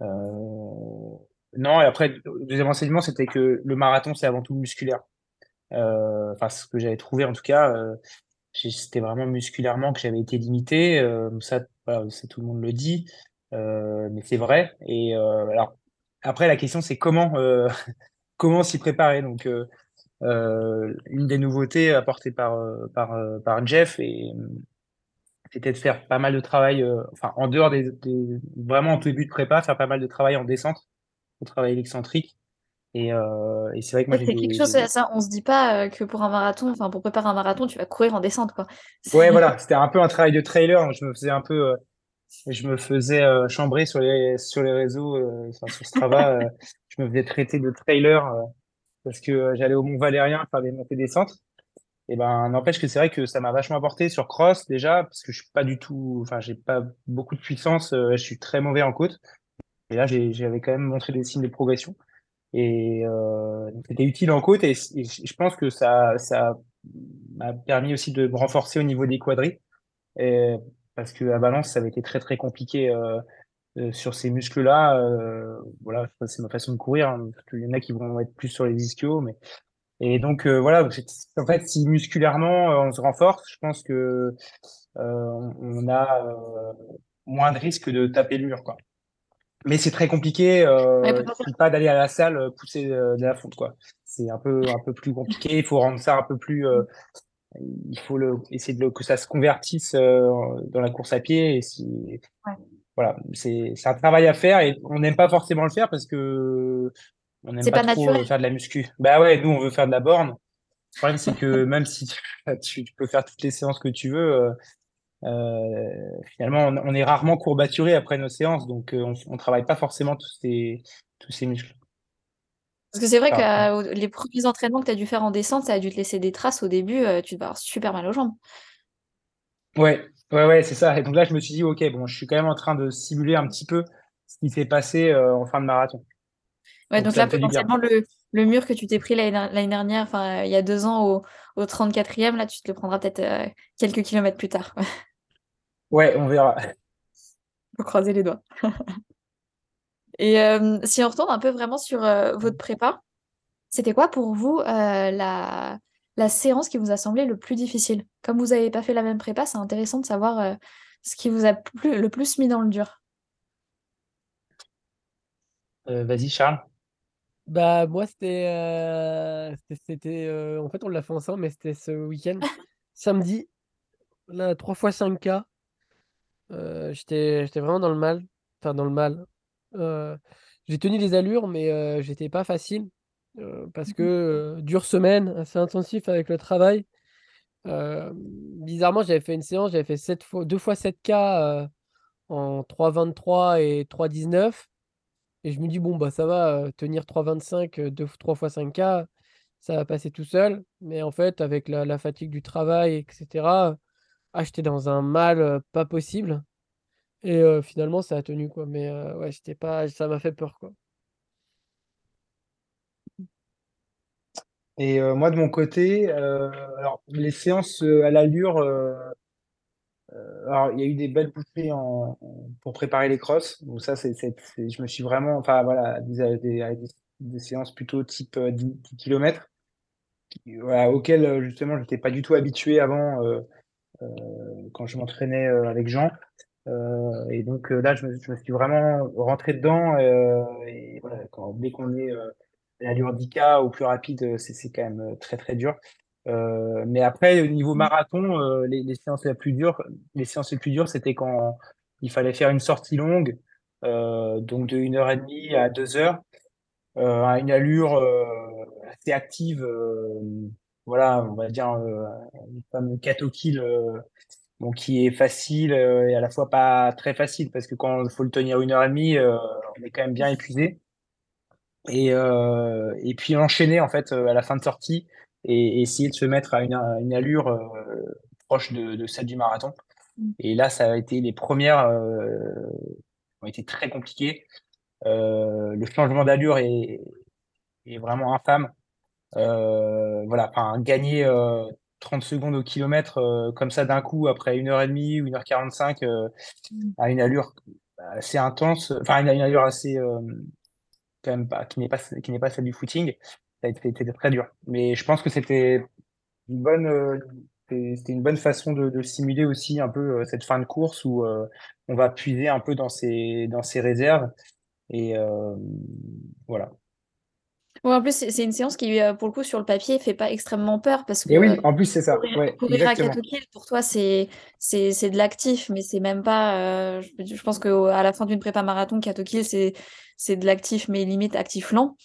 non et après le deuxième enseignement c'était que le marathon c'est avant tout musculaire. Enfin ce que j'avais trouvé en tout cas c'était vraiment musculairement que j'avais été limité. Euh, ça, voilà, tout le monde le dit, euh, mais c'est vrai. Et euh, alors, après, la question, c'est comment, (laughs) comment s'y préparer. Donc, une des nouveautés apportées par, par, par Jeff, c'était de faire pas mal de travail, enfin, en dehors des, vraiment en début de prépa, faire pas mal de travail en descente, pour travailler l'excentrique. Et, euh, et c'est vrai que moi j'ai quelque chose ça on se dit pas euh, que pour un marathon enfin pour préparer un marathon tu vas courir en descente quoi. Ouais voilà c'était un peu un travail de trailer je me faisais un peu euh, je me faisais euh, chambrer sur les sur les réseaux euh, sur Strava (laughs) je me faisais traiter de trailer parce que j'allais au Mont Valérien faire des montées descentes et ben n'empêche que c'est vrai que ça m'a vachement apporté sur cross déjà parce que je suis pas du tout enfin j'ai pas beaucoup de puissance je suis très mauvais en côte. Et là j'avais quand même montré des signes de progression et euh, c'était utile en côte et, je pense que ça, ça m'a permis aussi de me renforcer au niveau des quadris. Et, parce que à Valence, ça avait été très très compliqué euh, euh sur ces muscles-là. Euh, voilà, c'est ma façon de courir. Hein. Il y en a qui vont être plus sur les ischios, mais et donc euh, voilà. En fait, si musculairement on se renforce, je pense que on a moins de risque de taper le mur, quoi mais c'est très compliqué. Euh, pas d'aller à la salle euh, pousser euh, de la fonte quoi. C'est un peu un peu plus compliqué. Il faut rendre ça un peu plus. Euh, il faut le essayer de que ça se convertisse dans la course à pied. Et si, ouais. voilà, c'est c'est un travail à faire et on n'aime pas forcément le faire parce que on n'aime pas, pas, trop faire de la muscu. Bah ouais, nous on veut faire de la borne. Le problème c'est que même si tu, (laughs) tu, peux faire toutes les séances que tu veux, euh, finalement, on, est rarement courbaturé après nos séances, donc euh, on ne travaille pas forcément tous ces, tous ces muscles. Parce que c'est vrai que les premiers entraînements que tu as dû faire en descente, ça a dû te laisser des traces au début, euh, tu vas avoir super mal aux jambes. Ouais, ouais, ouais, c'est ça. Et donc là, je me suis dit, ok, bon, je suis quand même en train de simuler un petit peu ce qui s'est passé en fin de marathon. Ouais, donc, là, potentiellement, le, le, mur que tu t'es pris l'année dernière, enfin, il y a deux ans au, au 34e, là, tu te le prendras peut-être quelques kilomètres plus tard. (laughs) Ouais, on verra. Faut croiser les doigts. (laughs) Et euh, si on retourne un peu vraiment sur euh, votre prépa, c'était quoi pour vous euh, la, la séance qui vous a semblé le plus difficile? Comme vous n'avez pas fait la même prépa, c'est intéressant de savoir ce qui vous a le plus mis dans le dur. vas-y, Charles. Bah moi c'était c'était en fait on l'a fait ensemble mais c'était ce week-end (laughs) samedi là 3 fois 5K euh, j'étais j'étais vraiment dans le mal, enfin dans le mal. Euh, j'ai tenu les allures, mais euh, j'étais pas facile, parce mmh que, (laughs) dure semaine, assez intensif avec le travail. bizarrement, j'avais fait une séance, j'avais fait 7 fois 2 fois 7 K, en 3,23 et 3,19 et je me dis: «Bon, bah, ça va, tenir 3,25, 2 3 fois 5 K, ça va passer tout seul». Mais en fait, avec la la fatigue du travail et cetera, ah, j'étais dans un mal, pas possible et finalement ça a tenu quoi, mais ouais, pas ça m'a fait peur quoi. Et moi de mon côté, alors les séances, à l'allure, alors, il y a eu des belles bouchées en, pour préparer les crosses. Donc ça, je me suis vraiment, enfin voilà, des, séances plutôt type 10, 10 km, auxquelles justement, je n'étais pas du tout habitué avant quand je m'entraînais avec Jean. Euh, et donc là, je me, je me, suis vraiment rentré dedans. et voilà, quand, dès qu'on est à l'allure 10K au plus rapide, c'est quand même très très dur. Euh, mais après, au niveau marathon, euh, les, les, séances les plus dures, les séances les plus dures, c'était quand il fallait faire une sortie longue, euh, donc de 1h30 à 2h, euh, à une allure euh, assez active, voilà, on va dire une fameux kill bon, qui est facile et à la fois pas très facile, parce que quand il faut le tenir 1h30, on est quand même bien épuisé. Et, et puis enchaîner en fait à la fin de sortie et, essayer de se mettre à une, une allure euh, proche de, de, celle du marathon. Mm. Et là, ça a été les premières euh, ont été très compliquées. Euh, le changement d'allure est, est, vraiment infâme. Euh, voilà, enfin, gagner 30 secondes au kilomètre comme ça d'un coup après une heure et demie ou une heure 45 mm. à une allure assez intense, enfin une, une allure assez quand même pas qui n'est pas qui n'est pas celle du footing ça a été, très dur. Mais je pense que c'était une bonne, euh, c'était une bonne façon de, de, simuler aussi un peu euh, cette fin de course où euh, on va puiser un peu dans ses, dans ses réserves. Et voilà. Ouais, en plus, c'est une séance qui, pour le coup, sur le papier, fait pas extrêmement peur parce que. Et oui, en plus, c'est ça. Courir, ouais, courir à pour toi, c'est de l'actif, mais c'est même pas. je, je, pense qu'à la fin d'une prépa marathon, Kill, c'est de l'actif, mais limite actif lent.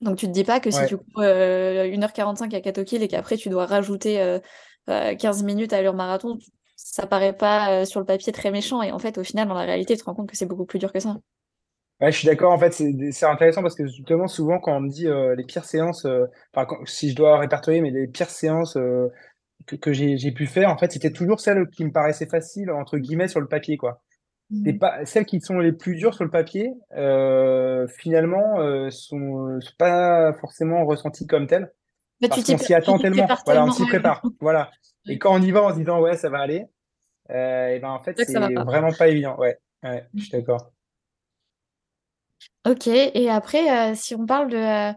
Donc tu te dis pas que si tu cours 1h45 euh, à Katokill et qu'après tu dois rajouter 15 euh, minutes à l'heure marathon, ça paraît pas euh, sur le papier très méchant. Et en fait, au final, dans la réalité, tu te rends compte que c'est beaucoup plus dur que ça. Ouais, je suis d'accord. En fait, c'est intéressant parce que justement, souvent, quand on me dit les pires séances, si je dois répertorier, mais les pires séances que, que j'ai pu faire, en fait, c'était toujours celles qui me paraissaient faciles, entre guillemets, sur le papier, quoi. Mm. pas celles qui sont les plus dures sur le papier euh, finalement euh, sont, sont, pas forcément ressenties comme telles. Mais parce qu'on s'y attend tellement. voilà on s'y prépare. Voilà. Et quand on y va en se disant ouais ça va aller euh, et ben en fait c'est vraiment pas évident. Ouais, ouais je suis d'accord ok et après euh, si on parle de euh,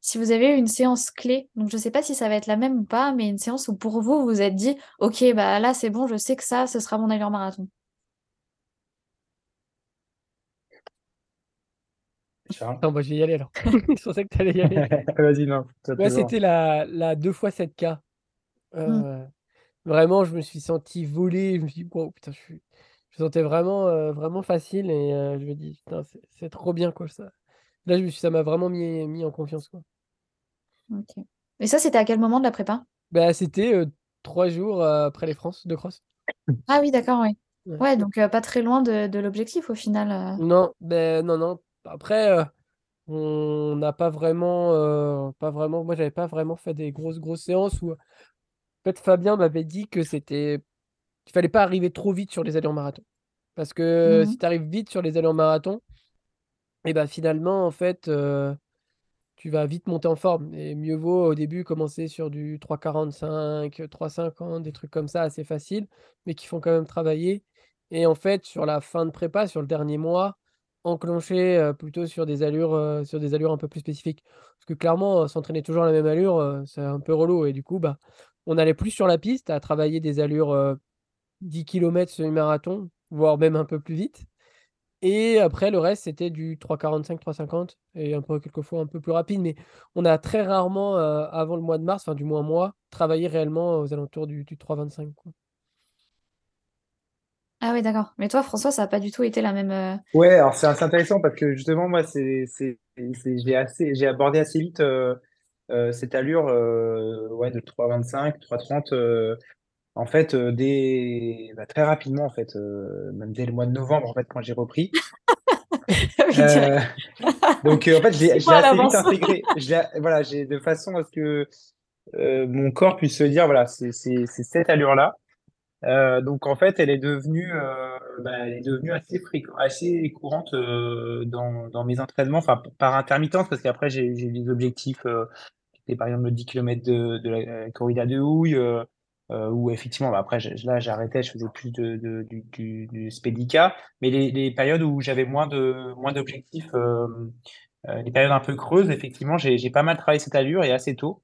si vous avez une séance clé donc je sais pas si ça va être la même ou pas mais une séance où pour vous vous vous êtes dit ok bah là c'est bon je sais que ça ce sera mon allure marathon Non, moi je vais y aller alors. (laughs) je pensais que tu allais y aller. (laughs) Vas-y, non. Ouais, c'était la, la 2 x 7K. Euh, Vraiment, je me suis senti voler. Je me suis dit, wow, putain, je, suis... je sentais vraiment, euh, vraiment facile et euh, je me dis, putain, c'est trop bien quoi ça. Là, je me suis... ça m'a vraiment mis, mis en confiance. Quoi. Ok. Et ça, c'était à quel moment de la prépa? Bah, C'était euh, trois jours après les France de cross. Ah oui, d'accord, oui. Ouais, donc pas très loin de, de l'objectif au final. Non, ben non, non, après, on n'a pas vraiment, pas vraiment. Moi, j'avais pas vraiment fait des grosses, grosses séances où, en fait, Fabien m'avait dit que c'était, qu'il fallait pas arriver trop vite sur les allures marathon. Parce que si mmh tu arrives vite sur les allures marathon, et ben finalement, en fait, euh, tu vas vite monter en forme. Et mieux vaut au début commencer sur du 3,45, 3,50, des trucs comme ça assez faciles, mais qui font quand même travailler. Et en fait, sur la fin de prépa, sur le dernier mois, enclencher, plutôt sur des allures, sur des allures un peu plus spécifiques. Parce que clairement, s'entraîner toujours à la même allure, c'est un peu relou et du coup, bah, on allait plus sur la piste à travailler des allures, 10 km semi-marathon, voire même un peu plus vite et après le reste, c'était du 3,45, 3,50 et un peu quelquefois un peu plus rapide, mais on a très rarement, avant le mois de mars, enfin du moins un mois, travaillé réellement aux alentours du du 3,25 quoi. Ah oui, d'accord. Mais toi, François, ça n'a pas du tout été la même. Euh, ouais, alors c'est assez intéressant parce que justement, moi, c'est, c'est, j'ai assez, j'ai abordé assez vite euh, euh, cette allure ouais, de 3,25, 3,30. En fait, dès, bah, très rapidement, en fait, même dès le mois de novembre, en fait, quand j'ai repris. (laughs) donc, en fait, j'ai, assez vite intégré. (laughs) voilà, j'ai de façon à ce que mon corps puisse se dire, voilà, c'est, c'est, c'est cette allure-là. Euh, donc en fait, elle est devenue, euh, bah, elle est devenue assez fréquente, assez courante euh, dans, dans mes entraînements, enfin par intermittence, parce qu'après j'ai des objectifs, euh, qui étaient par exemple le 10 km de, de la corrida de houille, euh, où effectivement, bah, après, là, j'arrêtais, je faisais plus de, du, du, spédica, mais les, périodes où j'avais moins de moins d'objectifs, euh, euh, les périodes un peu creuses, effectivement, j'ai pas mal travaillé cette allure et assez tôt.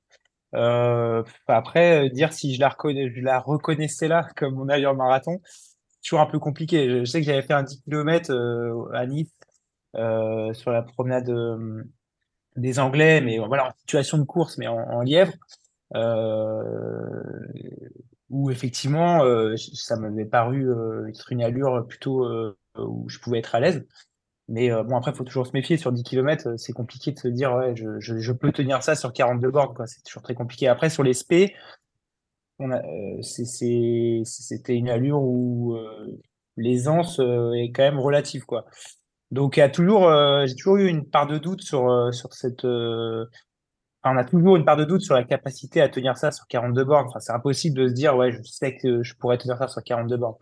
Euh, après, dire si je la, reconnaissais là comme mon allure marathon, toujours un peu compliqué. Je, sais que j'avais fait un 10 km à Nice sur la promenade des Anglais, mais voilà, en situation de course, mais en lièvre. Euh, où effectivement, euh, ça m'avait paru euh, être une allure plutôt où je pouvais être à l'aise. Mais bon, après, il faut toujours se méfier. Sur 10 km, c'est compliqué de se dire, ouais, je, peux tenir ça sur 42 bornes. C'est toujours très compliqué. Après, sur les c'était une allure où l'aisance est quand même relative, quoi. Donc, il y a toujours, j'ai toujours eu une part de doute sur, sur cette, on a toujours une part de doute sur la capacité à tenir ça sur 42 bornes. Enfin, c'est impossible de se dire, ouais, je sais que je pourrais tenir ça sur 42 bornes.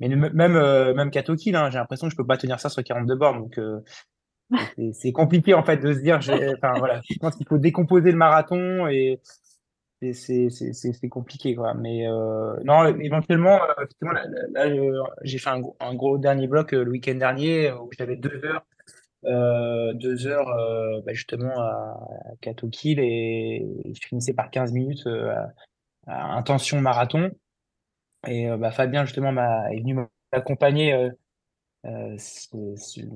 Mais même, euh, même Katoki, hein, j'ai l'impression que je peux pas tenir ça sur 42 bornes. Donc, euh, (laughs) c'est compliqué, en fait, de se dire, enfin, voilà, je pense qu'il faut décomposer le marathon et c'est compliqué, quoi. Mais, euh, non, éventuellement, euh, là, là, j'ai fait un, un, gros dernier bloc le week-end dernier où j'avais deux heures euh, deux heures euh, bah, justement à, à et je finissais par 15 minutes euh, à, à, intention marathon. Et bah, Fabien justement m'a est venu m'accompagner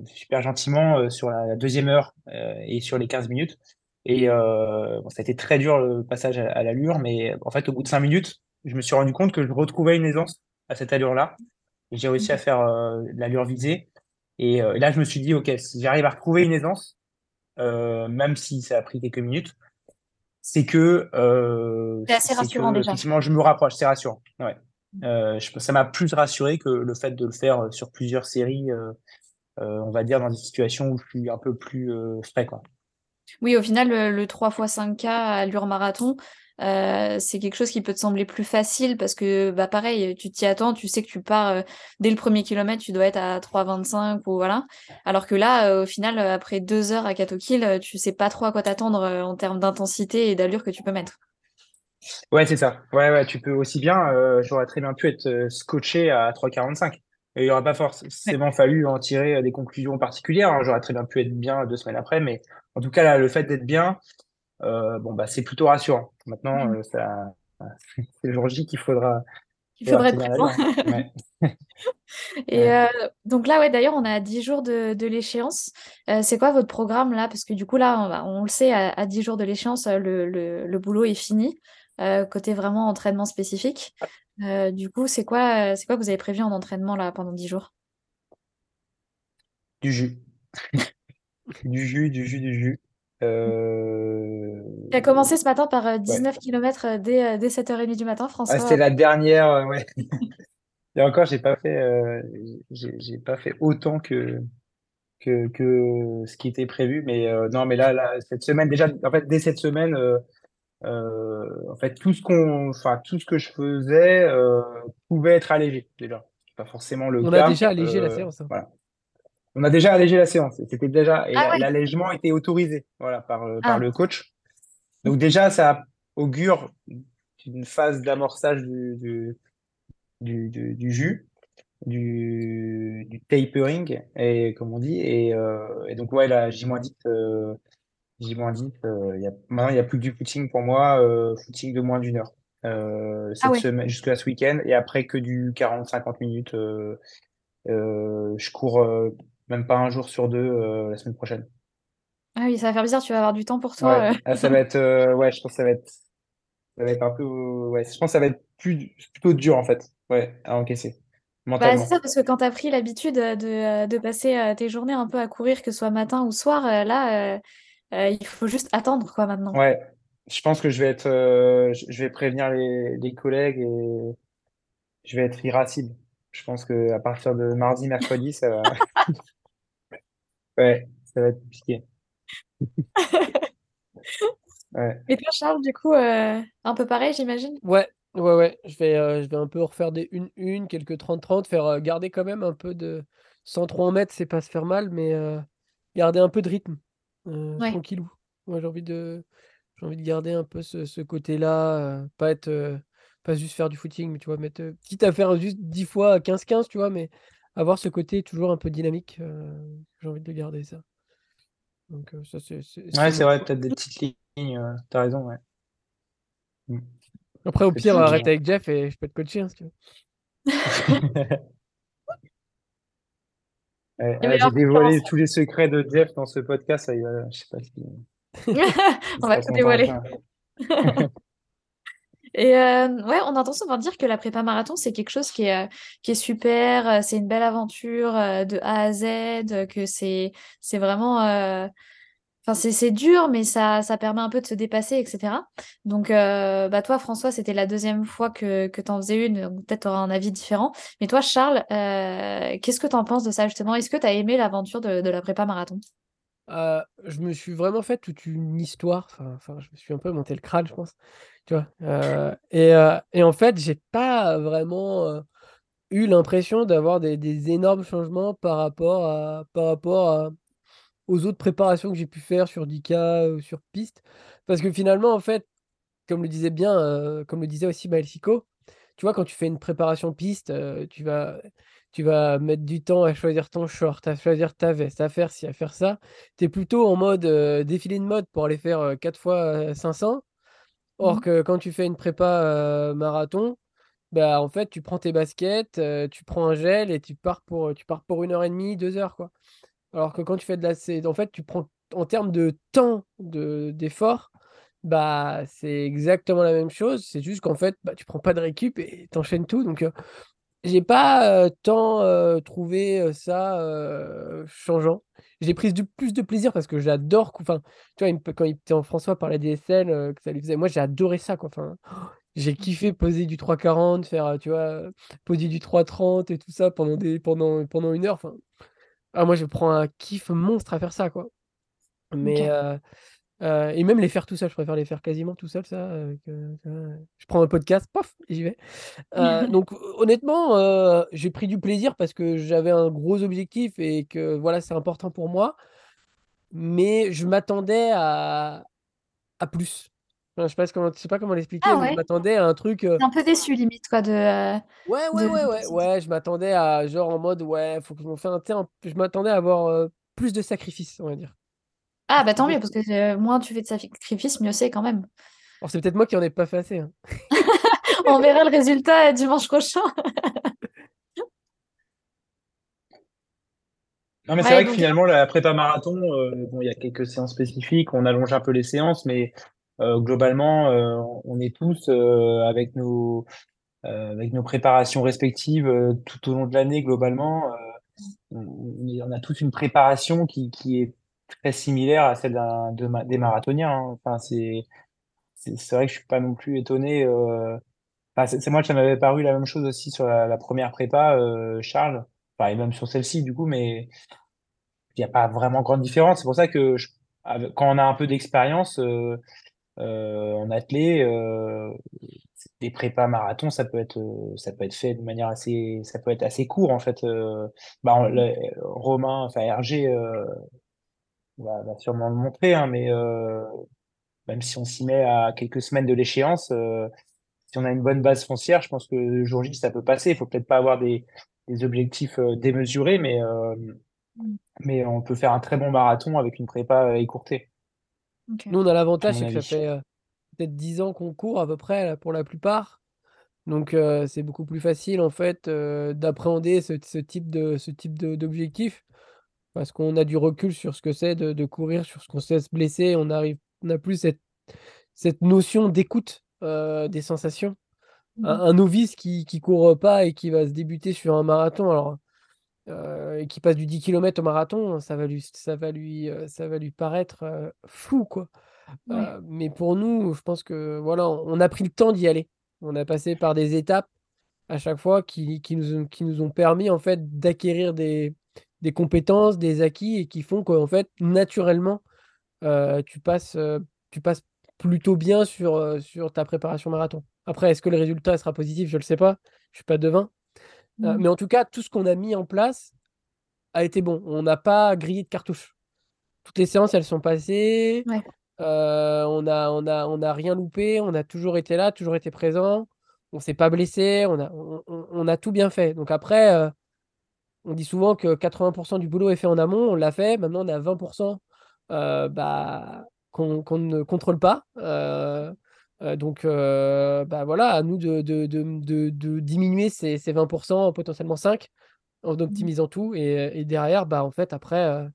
super gentiment sur la, la deuxième heure et sur les 15 minutes. Et bon, ça a été très dur le passage à, à l'allure, mais en fait au bout de 5 minutes, je me suis rendu compte que je retrouvais une aisance à cette allure-là. Et j'ai réussi à faire l'allure visée. Et, euh, là, je me suis dit, OK, si j'arrive à retrouver une aisance, euh, même si ça a pris quelques minutes, c'est que. Euh, c'est assez rassurant que, déjà. Effectivement, je me rapproche, c'est rassurant. Ouais. Euh, je, ça m'a plus rassuré que le fait de le faire sur plusieurs séries, euh, euh, on va dire, dans des situations où je suis un peu plus frais. Quoi. Oui, au final, le, le 3 x 5K à l'ur marathon, euh, c'est quelque chose qui peut te sembler plus facile parce que bah pareil, tu t'y attends, tu sais que tu pars euh, dès le premier kilomètre, tu dois être à 3,25 ou voilà. Alors que là, euh, au final, après deux heures à Katokill, tu sais pas trop à quoi t'attendre en termes d'intensité et d'allure que tu peux mettre. Ouais, c'est ça. Ouais, ouais, tu peux aussi bien. J'aurais très bien pu être scotché à 3,45. Et il n'y aurait pas forcément ouais. fallu en tirer des conclusions particulières. Hein. J'aurais très bien pu être bien deux semaines après, mais en tout cas, là, le fait d'être bien, bon bah c'est plutôt rassurant. Maintenant, mmh. euh, ça, (laughs) c'est le jour J qu'il faudra. Il faudrait être présent. Ouais. (laughs) Et. Euh, donc là, ouais, d'ailleurs, on a à 10 jours de, de l'échéance. Euh, c'est quoi votre programme là? Parce que du coup, là, on, on le sait, à, à, 10 jours de l'échéance, le, le, le, boulot est fini. côté vraiment entraînement spécifique. du coup, c'est quoi, c'est quoi que vous avez prévu en entraînement là pendant 10 jours? (laughs) Du jus. du jus, du jus, du jus. Euh... Tu as commencé ce matin par 19 ouais. km dès, dès 7h30 du matin, François. Ah, C'était la dernière, euh, ouais. (laughs) Et encore, j'ai pas fait, euh, j'ai pas fait autant que, que, que ce qui était prévu, mais euh, non, mais là, là, cette semaine, déjà, en fait, dès cette semaine, en fait, tout ce qu'on, enfin, tout ce que je faisais pouvait être allégé déjà. Pas forcément le On cas. a déjà allégé la séance. Hein. Voilà. On a déjà allégé la séance. C'était déjà et ah ouais. l'allègement était autorisé, voilà, par ah. par le coach. Donc déjà, ça augure une phase d'amorçage du du, du, du, du, jus, du, tapering, et comme on dit. Et, euh, et donc ouais, la J-10, euh, J-10, euh, y a, maintenant il n'y a plus que du footing pour moi, euh, footing de moins d'une heure. Euh, cette ah ouais. semaine jusqu'à ce week-end, et après que du 40-50 minutes. Euh, je cours même pas un jour sur deux euh, la semaine prochaine. Ah oui, ça va faire bizarre, tu vas avoir du temps pour toi. Ouais, euh. ah, ça va être, euh, ouais, je pense que ça va être, ça va être un peu, ouais, je pense que ça va être plus, plutôt dur en fait, ouais, à encaisser. Bah, c'est ça, parce que quand tu as pris l'habitude de, de, passer tes journées un peu à courir, que ce soit matin ou soir, là, il faut juste attendre quoi maintenant. Ouais, je pense que je vais être, je vais prévenir les, les collègues et je vais être irascible. Je pense que à partir de mardi, mercredi, ça va. (laughs) Ouais, ça va être compliqué. (laughs) ouais. Et toi, Charles, du coup, euh, un peu pareil, j'imagine? Ouais, ouais, ouais. Je vais, euh, je vais un peu refaire des 1-1, quelques 30-30, faire euh, garder quand même un peu de. Sans trop en mettre, c'est pas se faire mal, mais garder un peu de rythme. Ouais. Tranquillou. Moi, j'ai envie de. J'ai envie de garder un peu ce, ce côté-là, pas être pas juste faire du footing, mais tu vois, mettre, quitte à faire juste 10 fois 15-15, tu vois, mais avoir ce côté toujours un peu dynamique, j'ai envie de garder ça. Donc, ça, c'est. Ouais, c'est vrai, peut-être des petites lignes, t'as raison, ouais. Mmh. Après, au pire, arrête avec Jeff et je peux te coacher hein, si tu veux. (laughs) J'ai dévoilé tous les secrets de Jeff dans ce podcast. Ça, je sais pas si. (laughs) on va tout dévoiler. (laughs) Et euh, ouais, on entend souvent dire que la prépa marathon, c'est quelque chose qui est, euh, qui est super, euh, c'est une belle aventure de A à Z, que c'est, c'est vraiment. Enfin, c'est dur, mais ça, ça permet un peu de se dépasser, etc. Donc, bah toi, François, c'était la deuxième fois que, que tu en faisais une, donc peut-être tu auras un avis différent. Mais toi, Charles, qu'est-ce que tu en penses de ça, justement? Est-ce que tu as aimé l'aventure de, de la prépa marathon? Je me suis vraiment fait toute une histoire. Enfin, je me suis un peu monté le crâne, je pense. Tu vois? (laughs) et, et en fait, j'ai pas vraiment eu l'impression d'avoir des, énormes changements par rapport à, par rapport aux autres préparations que j'ai pu faire sur 10K ou sur piste. Parce que finalement, en fait, comme le disait bien, comme le disait aussi Maël tu vois, quand tu fais une préparation piste, tu vas tu vas mettre du temps à choisir ton short, à choisir ta veste, à faire ci, à faire ça. Tu es plutôt en mode défilé de mode pour aller faire 4 fois 500. Or mmh que quand tu fais une prépa marathon, bah, en fait, tu prends tes baskets, tu prends un gel et tu pars pour, tu pars pour une heure et demie, deux heures. Quoi. Alors que quand tu fais de la... En fait, tu prends en termes de temps d'effort, bah, c'est exactement la même chose. C'est juste qu'en fait, bah, tu prends pas de récup et tu enchaînes tout. Donc, j'ai pas tant trouvé ça changeant. J'ai pris du, plus de plaisir parce que j'adore. Enfin, tu vois, quand il était en François parlait des scènes que ça lui faisait. Moi, j'ai adoré ça. Quoi. Enfin, j'ai kiffé poser du 3,40, faire, tu vois, poser du 3,30 et tout ça pendant, des, pendant, pendant une heure. Enfin, ah, moi, je prends un kiff monstre à faire ça, quoi. Mais, et même les faire tout seul, je préfère les faire quasiment tout seul, ça. je prends un podcast, paf, j'y vais. (laughs) donc honnêtement, j'ai pris du plaisir parce que j'avais un gros objectif et que voilà, c'est important pour moi. Mais je m'attendais à, à plus. je sais pas comment, je sais pas comment l'expliquer, ah mais je m'attendais à un truc. un peu déçu limite quoi de. ouais ouais ouais ouais ouais, je m'attendais à genre en mode ouais, faut que je m'en fasse un. Je m'attendais à avoir plus de sacrifices, on va dire. Ah, bah tant mieux, parce que euh, moins tu fais de sacrifices, mieux c'est quand même. Alors, c'est peut-être moi qui en ai pas fait assez. Hein. (laughs) On verra le résultat euh, dimanche prochain. Non, mais c'est vrai que finalement, la prépa marathon, euh, bon, il y a quelques séances spécifiques, on allonge un peu les séances, mais globalement, on est tous avec nos avec nos préparations respectives tout au long de l'année, globalement, on, a toute une préparation qui, qui est très similaire à celle des marathoniens. Hein. Enfin, c'est c'est vrai que je suis pas non plus étonné. Euh... Enfin, c'est moi ça m'avait paru la même chose aussi sur la, première prépa, euh, Charles. Enfin, et même sur celle-ci, du coup, mais il n'y a pas vraiment grande différence. C'est pour ça que quand on a un peu d'expérience euh, en athlée, des prépas marathon, ça peut être ça peut être fait de manière assez ça peut être assez court en fait. Bah, Romain, enfin Hergé va, va sûrement le montrer, hein, mais euh, même si on s'y met à quelques semaines de l'échéance, euh, si on a une bonne base foncière, je pense que le jour J, ça peut passer. Il faut peut-être pas avoir des, des objectifs euh, démesurés, mais, mm. mais on peut faire un très bon marathon avec une prépa écourtée. Nous, on a l'avantage, c'est que ça fait peut-être 10 ans qu'on court à peu près là, pour la plupart. Donc c'est beaucoup plus facile en fait d'appréhender ce, ce, type de ce type d'objectif parce qu'on a du recul sur ce que c'est de, courir, sur ce qu'on sait se blesser. On arrive, n'a plus cette, cette notion d'écoute euh, des sensations. Mmh un, novice qui ne court pas et qui va se débuter sur un marathon, alors euh, et qui passe du 10 km au marathon, ça va lui, ça va lui, euh, ça va lui paraître flou, quoi. mais pour nous, je pense que voilà, on a pris le temps d'y aller. On a passé par des étapes à chaque fois qui, qui, nous, qui nous ont permis en fait d'acquérir des, des compétences, des acquis et qui font qu'en fait, naturellement, euh, tu, passes, euh, tu passes plutôt bien sur, euh, sur ta préparation marathon. Après, est-ce que le résultat sera positif? Je ne le sais pas. Je ne suis pas devin. Mmh. mais en tout cas, tout ce qu'on a mis en place a été bon. On n'a pas grillé de cartouches. Toutes les séances, elles sont passées. on n'a on a, on a rien loupé. On a toujours été là, toujours été présent. on s'est pas blessé, on a, on, a tout bien fait. Donc après, euh, on dit souvent que 80% du boulot est fait en amont, on l'a fait. Maintenant, on est à 20% euh, bah, qu'on ne contrôle pas. Euh, donc, bah, voilà, à nous de, de, de, de diminuer ces, ces, 20%, potentiellement 5, en mmh optimisant tout. Et, et, derrière, bah, en fait, après,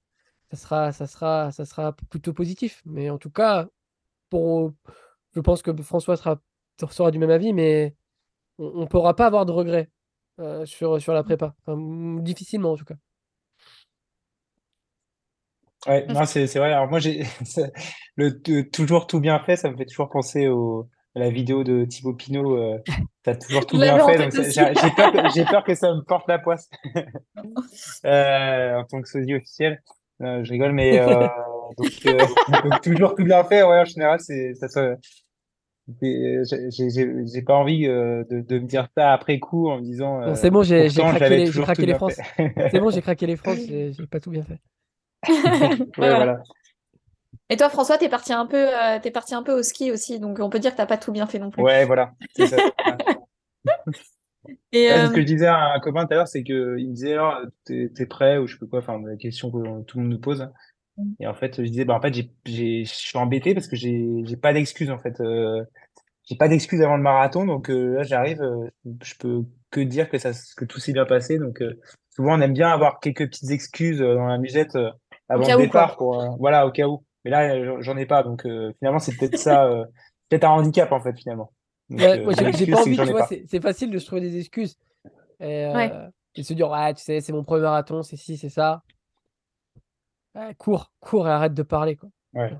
ça, sera, ça, sera, ça sera plutôt positif. Mais en tout cas, pour, je pense que François sera, sera du même avis, mais on ne pourra pas avoir de regrets euh, sur, sur la prépa. difficilement, en tout cas. Ouais, non, c'est, vrai. Alors, moi, j'ai (laughs) le, toujours tout bien fait, ça me fait toujours penser au, à la vidéo de Thibaut Pinot. Euh, (laughs) tu as toujours tout bien fait. Donc j'ai, peur que, ça me porte la poisse (laughs) euh, en tant que sosie officiel. je rigole, mais donc, toujours tout bien fait. Ouais, en général, c'est, ça, j'ai pas envie euh, de, de, me dire ça après coup en me disant. Euh, c'est bon, j'ai craqué, les, (laughs) craqué les France. c'est bon, j'ai craqué les France, j'ai pas tout bien fait. (laughs) voilà. Et toi, François, t'es parti un peu, euh, es parti un peu au ski aussi, donc on peut dire que t'as pas tout bien fait non plus. Ouais, voilà. C'est ça. (laughs) Et ce que je disais à un copain tout à l'heure, c'est qu'il me disait alors, t'es es prêt ou je sais pas quoi, enfin, la question que tout le monde nous pose. Et en fait, je disais, bah, en fait, je suis embêté parce que j'ai pas d'excuses, en fait. Euh, j'ai pas d'excuses avant le marathon, donc euh, là, j'arrive, euh, je peux que dire que, ça, que tout s'est bien passé. Donc, euh, souvent, on aime bien avoir quelques petites excuses dans la musette avant le départ, pour, voilà, au cas où. Mais là, j'en ai pas, donc finalement, c'est peut-être ça, peut-être un handicap, en fait, finalement. j'ai pas envie, tu vois, c'est facile de se trouver des excuses. Et, et se dire, ouais, tu sais, c'est mon premier marathon, c'est ci, c'est ça cours, cours et arrête de parler. Quoi. Ouais.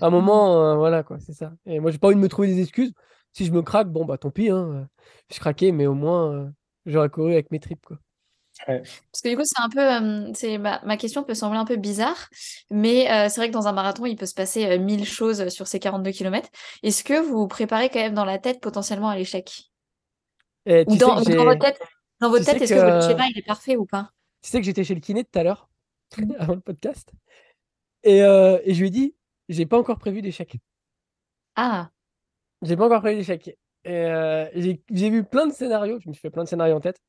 À un moment, euh, voilà, quoi, c'est ça. Et moi, j'ai pas envie de me trouver des excuses. Si je me craque, bon, bah tant pis, hein, je craquais, mais au moins, euh, j'aurais couru avec mes tripes. Quoi. Parce que du coup, c'est un peu, c'est ma, ma, question peut sembler un peu bizarre, mais euh, c'est vrai que dans un marathon, il peut se passer mille choses sur ces 42 km. Est-ce que vous vous préparez quand même dans la tête potentiellement à l'échec? Ou dans, dans, votre tête, dans votre tête est-ce que, votre schéma il est parfait ou pas? Tu sais que j'étais chez le kiné tout à l'heure? (laughs) avant le podcast. Et, euh, et, je lui ai dit, j'ai pas encore prévu d'échec. Ah. J'ai pas encore prévu d'échec. Euh, j'ai vu plein de scénarios, je me suis fait plein de scénarios en tête.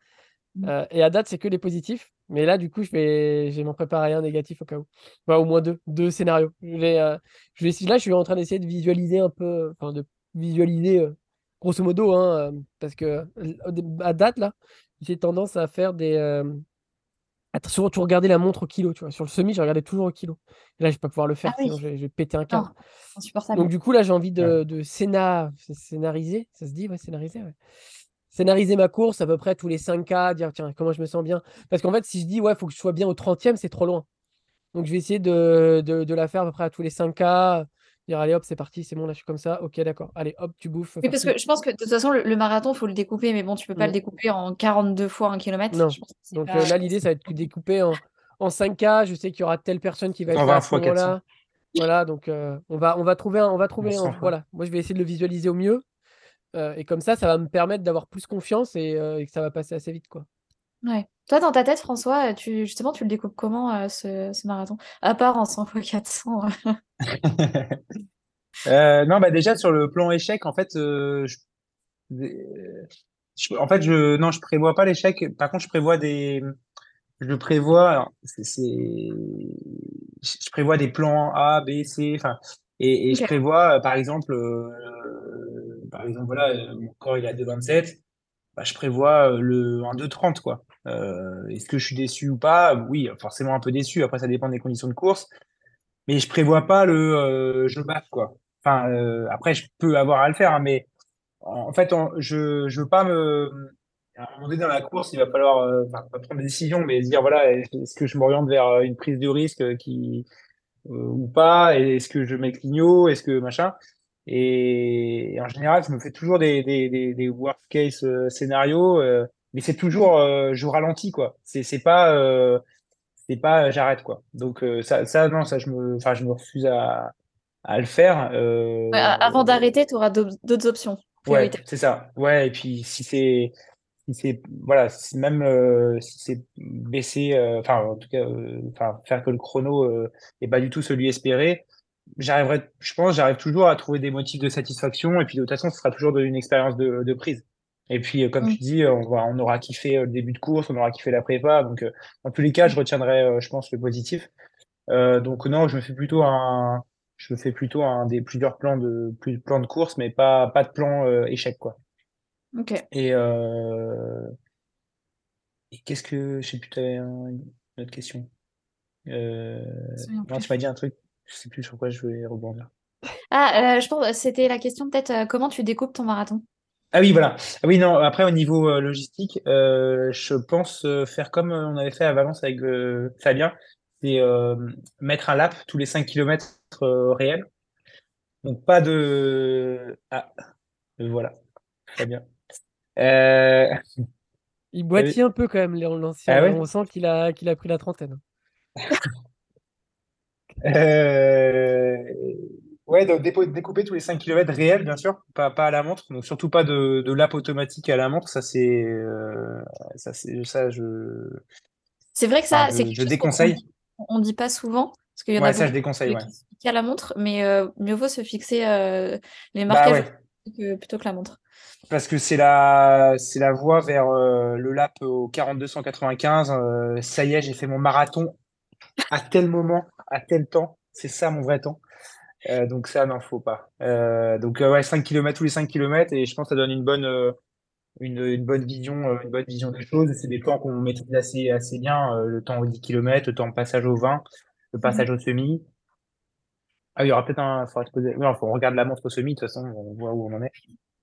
Mmh. Euh, et à date, c'est que les positifs. Mais là, du coup, je vais, je vais m'en préparer un négatif au cas où. au moins deux, deux scénarios. Je vais, je vais, là, je suis en train d'essayer de visualiser un peu, enfin, de visualiser grosso modo, hein, parce que à date, là, j'ai tendance à faire des, Attention, tu regardais la montre au kilo, tu vois. Sur le semi, j'ai regardé toujours au kilo. là, je vais pas pouvoir le faire, ah sinon je, vais, péter un câble. Donc, du coup, là, j'ai envie de, de scénariser. Ça se dit, ouais, scénariser, ouais. Scénariser ma course à peu près tous les 5K, dire, tiens, comment je me sens bien. Parce qu'en fait, si je dis, ouais, il faut que je sois bien au 30e, c'est trop loin. Donc, je vais essayer de, de, de, la faire à peu près à tous les 5K, Dire, allez hop, c'est parti, c'est bon, là je suis comme ça. Ok, d'accord. Allez, hop, tu bouffes. Oui, parce que je pense que de toute façon, le, marathon, il faut le découper, mais bon, tu peux pas le mm. découper en 42 fois un kilomètre. Non. Donc euh, là, l'idée, ça va être découpé en, en 5K. Je sais qu'il y aura telle personne qui va être là à ce moment-là. Voilà, donc euh, on, va, on va trouver un. On va trouver un, voilà. Moi, je vais essayer de le visualiser au mieux. Euh, et comme ça, ça va me permettre d'avoir plus confiance et, et, que ça va passer assez vite, quoi. Ouais. Toi, dans ta tête, François, tu, justement, tu le découpes comment, ce, ce, marathon? À part en 100 x 400. Euh, non, bah déjà sur le plan échec, en fait, euh, je, en fait, je non, je prévois pas l'échec. Par contre, je prévois des, je prévois, c'est, je prévois des plans A, B, C, enfin, et, et je prévois, euh, par exemple, euh, par exemple, voilà, mon corps il est à 2,27, bah, je prévois le un 2,30 quoi. Euh, est-ce que je suis déçu ou pas? Oui, forcément un peu déçu. Après, ça dépend des conditions de course, mais je prévois pas le je bats quoi. Enfin, euh, après, je peux avoir à le faire, hein, mais en fait, je je veux pas me à un moment donné dans la course, il va falloir euh, pas prendre des décisions, mais se dire voilà, est-ce que je m'oriente vers euh, une prise de risque qui ou pas? Est-ce que je mets clignot Est-ce que machin? Et, en général, je me fais toujours des des des, des worst case scénarios, mais c'est toujours je ralentis quoi. C'est c'est pas c'est pas j'arrête quoi. Donc ça ça non ça je me enfin je me refuse à à le faire. Euh... avant d'arrêter, tu auras d'autres options. Ouais, c'est ça. Ouais, et puis si c'est si c'est voilà, si même euh, si c'est baisser, euh, enfin en tout cas, euh, enfin faire que le chrono euh, est pas du tout celui espéré, j'arriverai, je pense, j'arrive toujours à trouver des motifs de satisfaction et puis de toute façon, ce sera toujours une expérience de, de prise. Et puis, comme Mm. tu dis, on, va, on aura kiffé le début de course, on aura kiffé la prépa. Donc, dans tous les cas, je retiendrai, je pense, le positif. donc, non, je me fais plutôt un, je me fais plutôt un des plusieurs plans de, plus plans de course, mais pas, pas de plan échec, quoi. Ok. Et, euh... et qu'est-ce que. Je sais plus, tu avais une autre question. Euh... Non, tu m'as dit un truc, je sais plus sur quoi je voulais rebondir. Ah, euh, je pense c'était la question peut-être euh, comment tu découpes ton marathon? Ah oui, voilà. Ah oui, non, après, au niveau euh, logistique, euh, je pense euh, faire comme on avait fait à Valence avec Fabien, c'est mettre un lap tous les 5 km réels. Donc, pas de. Ah, voilà. Très bien. Il boitille un peu quand même, Léon l'ancien. Ah ouais? On sent qu'il a, qu'il a pris la trentaine. (laughs) (laughs) Ouais, donc découper tous les 5 km réels, bien sûr, pas, pas à la montre. Donc surtout pas de, de lap automatique à la montre. Ça, c'est. Euh... Ça, c'est ça, je. C'est vrai que ça, Enfin, c'est je, déconseille. On, on dit pas souvent, parce qu'il y en a Ouais, ça, je déconseille, qui ouais. fixent à la montre, mais euh, mieux vaut se fixer euh, les Bah marquages ouais. que- plutôt que la montre. Parce que c'est la, c'est la voie vers euh, le lap au 4295. Euh, ça y est, j'ai fait mon marathon à tel moment, à tel temps. C'est ça mon vrai temps. Euh, donc ça, n'en faut pas. Euh, donc euh, ouais, 5 km tous les 5 km et je pense que ça donne une bonne, euh, une, une bonne vision, une bonne vision des choses. C'est des temps qu'on maîtrise assez, assez bien. le temps au 10 km, le temps de passage au 20, le passage au semi. Ah, il y aura peut-être un, faudra se poser. Non, faut on regarde la montre au semi. De toute façon, on voit où on en est.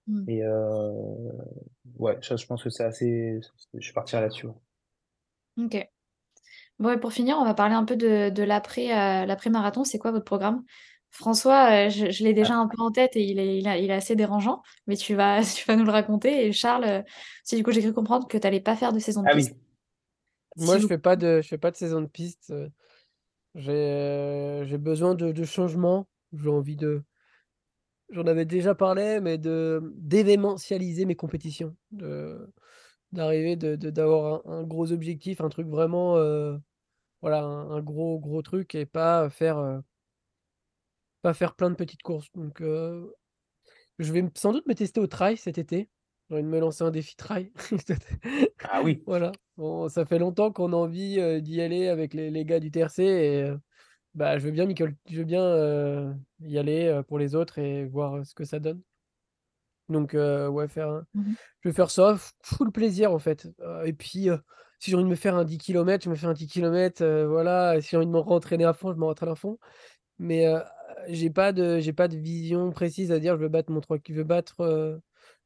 Mm. Et ouais, ça, je pense que c'est assez. Je partirai là-dessus. ouais. Ok. Bon, et pour finir, on va parler un peu de, de l'après, l'après-marathon. C'est quoi votre programme? François, euh, je, je l'ai déjà un peu en tête et il est, il a- il est assez dérangeant, mais tu vas, (laughs) tu vas nous le raconter. Et Charles, euh, si du coup j'ai cru comprendre que tu n'allais pas faire de saison de Ah oui. piste. Moi, Si je vous- fais pas de, je fais pas de saison de piste. euh, J'ai, euh, besoin de, de changement. J'ai envie de, j'en avais déjà parlé, mais d'événementialiser mes compétitions, d'arriver d'avoir un, un gros objectif, un truc vraiment, euh, voilà, un, un gros gros truc et pas faire, euh, pas faire plein de petites courses. Donc, euh, je vais sans doute me tester au trail cet été. J'ai envie de me lancer un défi trail. (laughs) Ah oui. Voilà. Bon, ça fait longtemps qu'on a envie euh, d'y aller avec les, les gars du TRC et euh, bah, je veux bien, m'y col- je veux bien y aller pour les autres et voir ce que ça donne. Donc, ouais, faire Mhm. je vais faire ça, full plaisir en fait. Et puis, si j'ai envie de me faire un 10 km, je me fais un 10 km. voilà. Et si j'ai envie de me rentraîner à fond, je me rentraîne à fond. Mais j'ai pas de, j'ai pas de vision précise à dire je veux battre mon 3, je veux battre euh,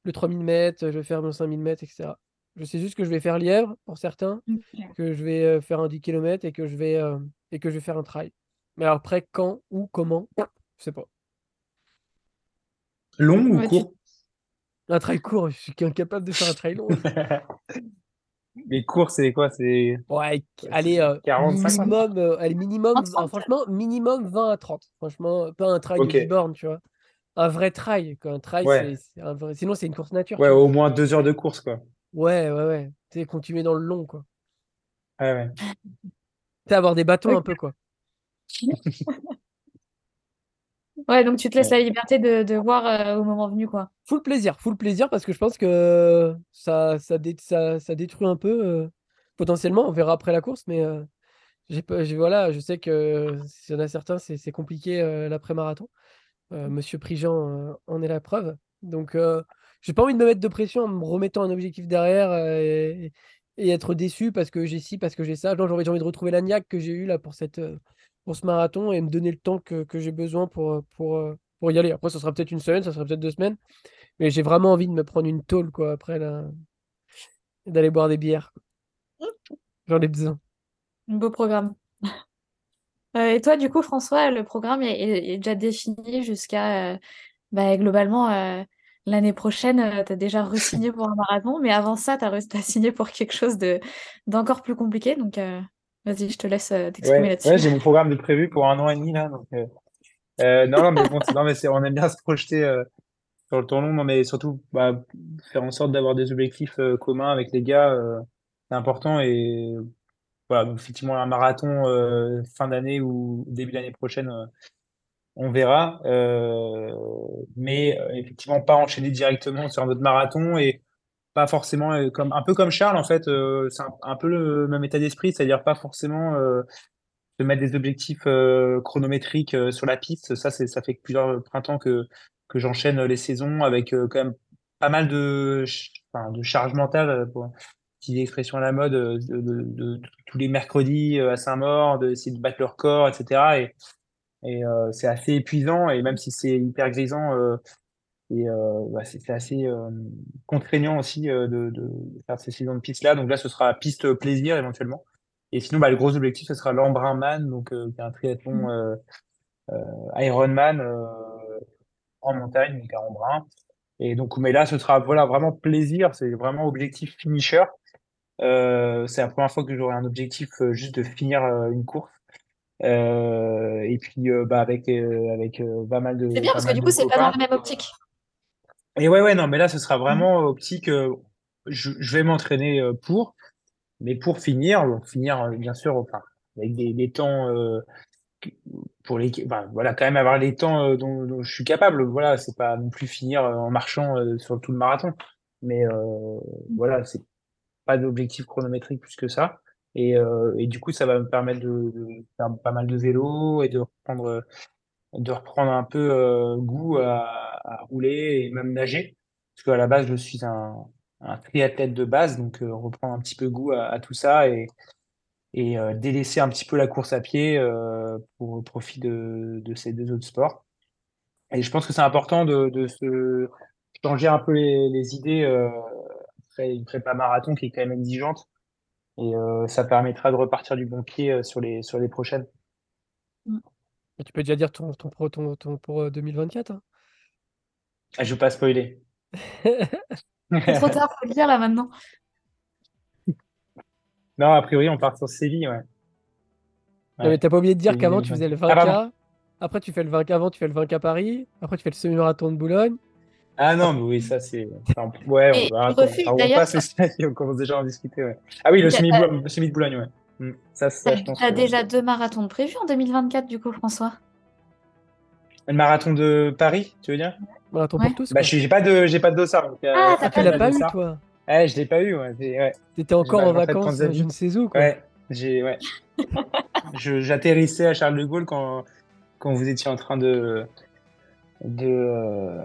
le 3000 mètres, je veux faire mon 5000 mètres, etc. Je sais juste que je vais faire lièvre pour certains, que je vais euh, faire un 10 km et que je vais, euh, et que je vais faire un trail. Mais alors après, quand, où, comment, je sais pas. Long ou Ouais, tu- court? Un trail court, je suis incapable de faire un trail long. (laughs) Les cours, c'est quoi? C'est Ouais, allez, euh, 45, minimum, euh, allez, minimum, 30, ah, franchement, minimum 20 à 30. Franchement, pas un trail Ok. de 10 bornes, tu vois. Un vrai trail, quoi. Un trail, Ouais. c'est c'est un vrai... Sinon, c'est une course nature, Ouais, au moins deux heures de course, quoi. Ouais, ouais, ouais. Tu sais, continuer dans le long, quoi. Ouais, ouais. Tu sais, avoir des bâtons un peu, quoi. (laughs) Ouais, donc tu te laisses Ouais. la liberté de, de voir euh, au moment venu, quoi. Full plaisir, full plaisir, parce que je pense que ça, ça, dé- ça, ça détruit un peu, euh, potentiellement. On verra après la course, mais euh, j'ai, voilà, je sais que s'il y en a certains, c'est c'est compliqué euh, l'après-marathon. Euh, Monsieur Prigent euh, en est la preuve. Donc, euh, j'ai pas envie de me mettre de pression en me remettant un objectif derrière euh, et, et être déçu parce que j'ai ci, parce que j'ai ça. Non, j'ai envie, j'ai envie de retrouver la niaque que j'ai eue là pour, cette, euh, pour ce marathon et me donner le temps que, que j'ai besoin pour, euh, pour, euh, pour y aller. Après, ça sera peut-être une semaine, ça sera peut-être deux semaines, mais j'ai vraiment envie de me prendre une tôle quoi, après là, d'aller boire des bières. J'en ai besoin. Un beau programme. (laughs) Euh, et toi, du coup, François, le programme est, est- est déjà défini jusqu'à euh, bah, globalement euh, l'année prochaine. tu as déjà re-signé pour un marathon, mais avant ça, tu as, signé pour quelque chose de d'encore plus compliqué. Donc, vas-y, je te laisse euh, t'exprimer Ouais, là-dessus. ouais, j'ai mon programme de prévu pour un an et demi, là. Donc, euh, euh, non, non, mais bon, non, mais on aime bien se projeter euh, sur le temps long, non, mais surtout bah, faire en sorte d'avoir des objectifs euh, communs avec les gars, c'est important. Et voilà, donc effectivement, un marathon fin d'année ou début d'année prochaine, on verra. Mais effectivement, pas enchaîner directement sur un autre marathon et pas forcément comme un peu comme Charles en fait. c'est un, peu le même état d'esprit, c'est-à-dire pas forcément de mettre des objectifs chronométriques sur la piste. Ça, c'est ça fait plusieurs printemps que que j'enchaîne les saisons avec quand même pas mal de, de charge mentale, pour petite expression à la mode, de, de, tous les mercredis à Saint-Maur, d'essayer de battre leur corps, etc. Et, et c'est assez épuisant, et même si c'est hyper grisant, et bah, c'est assez contraignant aussi de, de, faire ces saisons de piste-là. Donc là, ce sera piste plaisir éventuellement. Et sinon, bah, le gros objectif, ce sera l'Embrunman, donc qui est un triathlon mmh. Ironman en montagne, donc à Embrun. Et donc, mais là, ce sera voilà, vraiment plaisir, c'est vraiment objectif finisher. Euh, c'est la première fois que j'aurai un objectif euh, juste de finir euh, une course. Euh, et puis, bah, avec, avec pas mal de. C'est bien parce que du coup, c'est pas dans la même optique. Et ouais, ouais, non, mais là, ce sera vraiment mmh. optique. Je, je, vais m'entraîner pour, mais pour finir, finir, bien sûr, enfin, avec des, des temps pour les ben, voilà quand même avoir les temps euh, dont, je suis capable voilà c'est pas non plus finir euh, en marchant euh, sur tout le marathon mais voilà c'est pas d'objectif chronométrique plus que ça et, et du coup ça va me permettre de, faire pas mal de vélo et de reprendre de reprendre un peu goût à, rouler et même nager parce qu'à la base je suis un, un triathlète de base donc reprendre un petit peu goût à, à tout ça et euh, délaisser un petit peu la course à pied euh, pour profit de, ces deux autres sports. Et je pense que c'est important de, se changer un peu les, idées euh, après une prépa marathon qui est quand même exigeante. Et ça permettra de repartir du bon pied sur les, sur les prochaines. tu peux déjà dire ton, pro, ton, pour 2024 hein? Je ne veux pas spoiler. c'est trop tard, faut le dire là maintenant. (laughs) Non, a priori, on part sur Séville, ouais. Non, mais t'as pas oublié de dire qu'avant, tu faisais le 20K. Ah, après, tu fais le 20K avant, tu fais le 20K Paris. Après, tu fais le semi-marathon de Boulogne. Ah non, mais oui, ça c'est. Ouais, on, va refuse, on passe on commence déjà à en discuter. Ouais. Ah oui, le semi, de Boulogne, ouais. Hmm, ça, ça. T'as déjà deux marathons prévus en 2024, du coup, François? Le marathon de Paris, tu veux dire? Marathon pour tous Bah, j'ai pas de, j'ai pas de dossard. Donc, euh, ah, tu l'as pas eu, toi Ouais, je l'ai pas eu. Ouais. ouais. T'étais encore en vacances, je ne sais où. Quoi. Ouais, j'ai, ouais. (laughs) J'atterrissais à Charles de Gaulle quand, quand vous étiez en train de de, euh,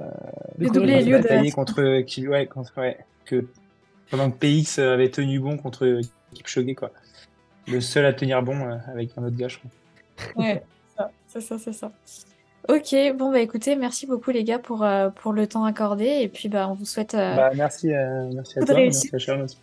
de doubler les de contre qui ouais, contre ouais, que pendant que PX avait tenu bon contre Kipchoge quoi. Le seul à tenir bon euh, avec un autre gars, je crois. Ouais, (laughs) c'est ça, c'est ça. Ok, bon bah écoutez, merci beaucoup les gars pour, euh, pour le temps accordé et puis bah on vous souhaite euh, bah, merci, euh, merci à toi, merci à Charles aussi.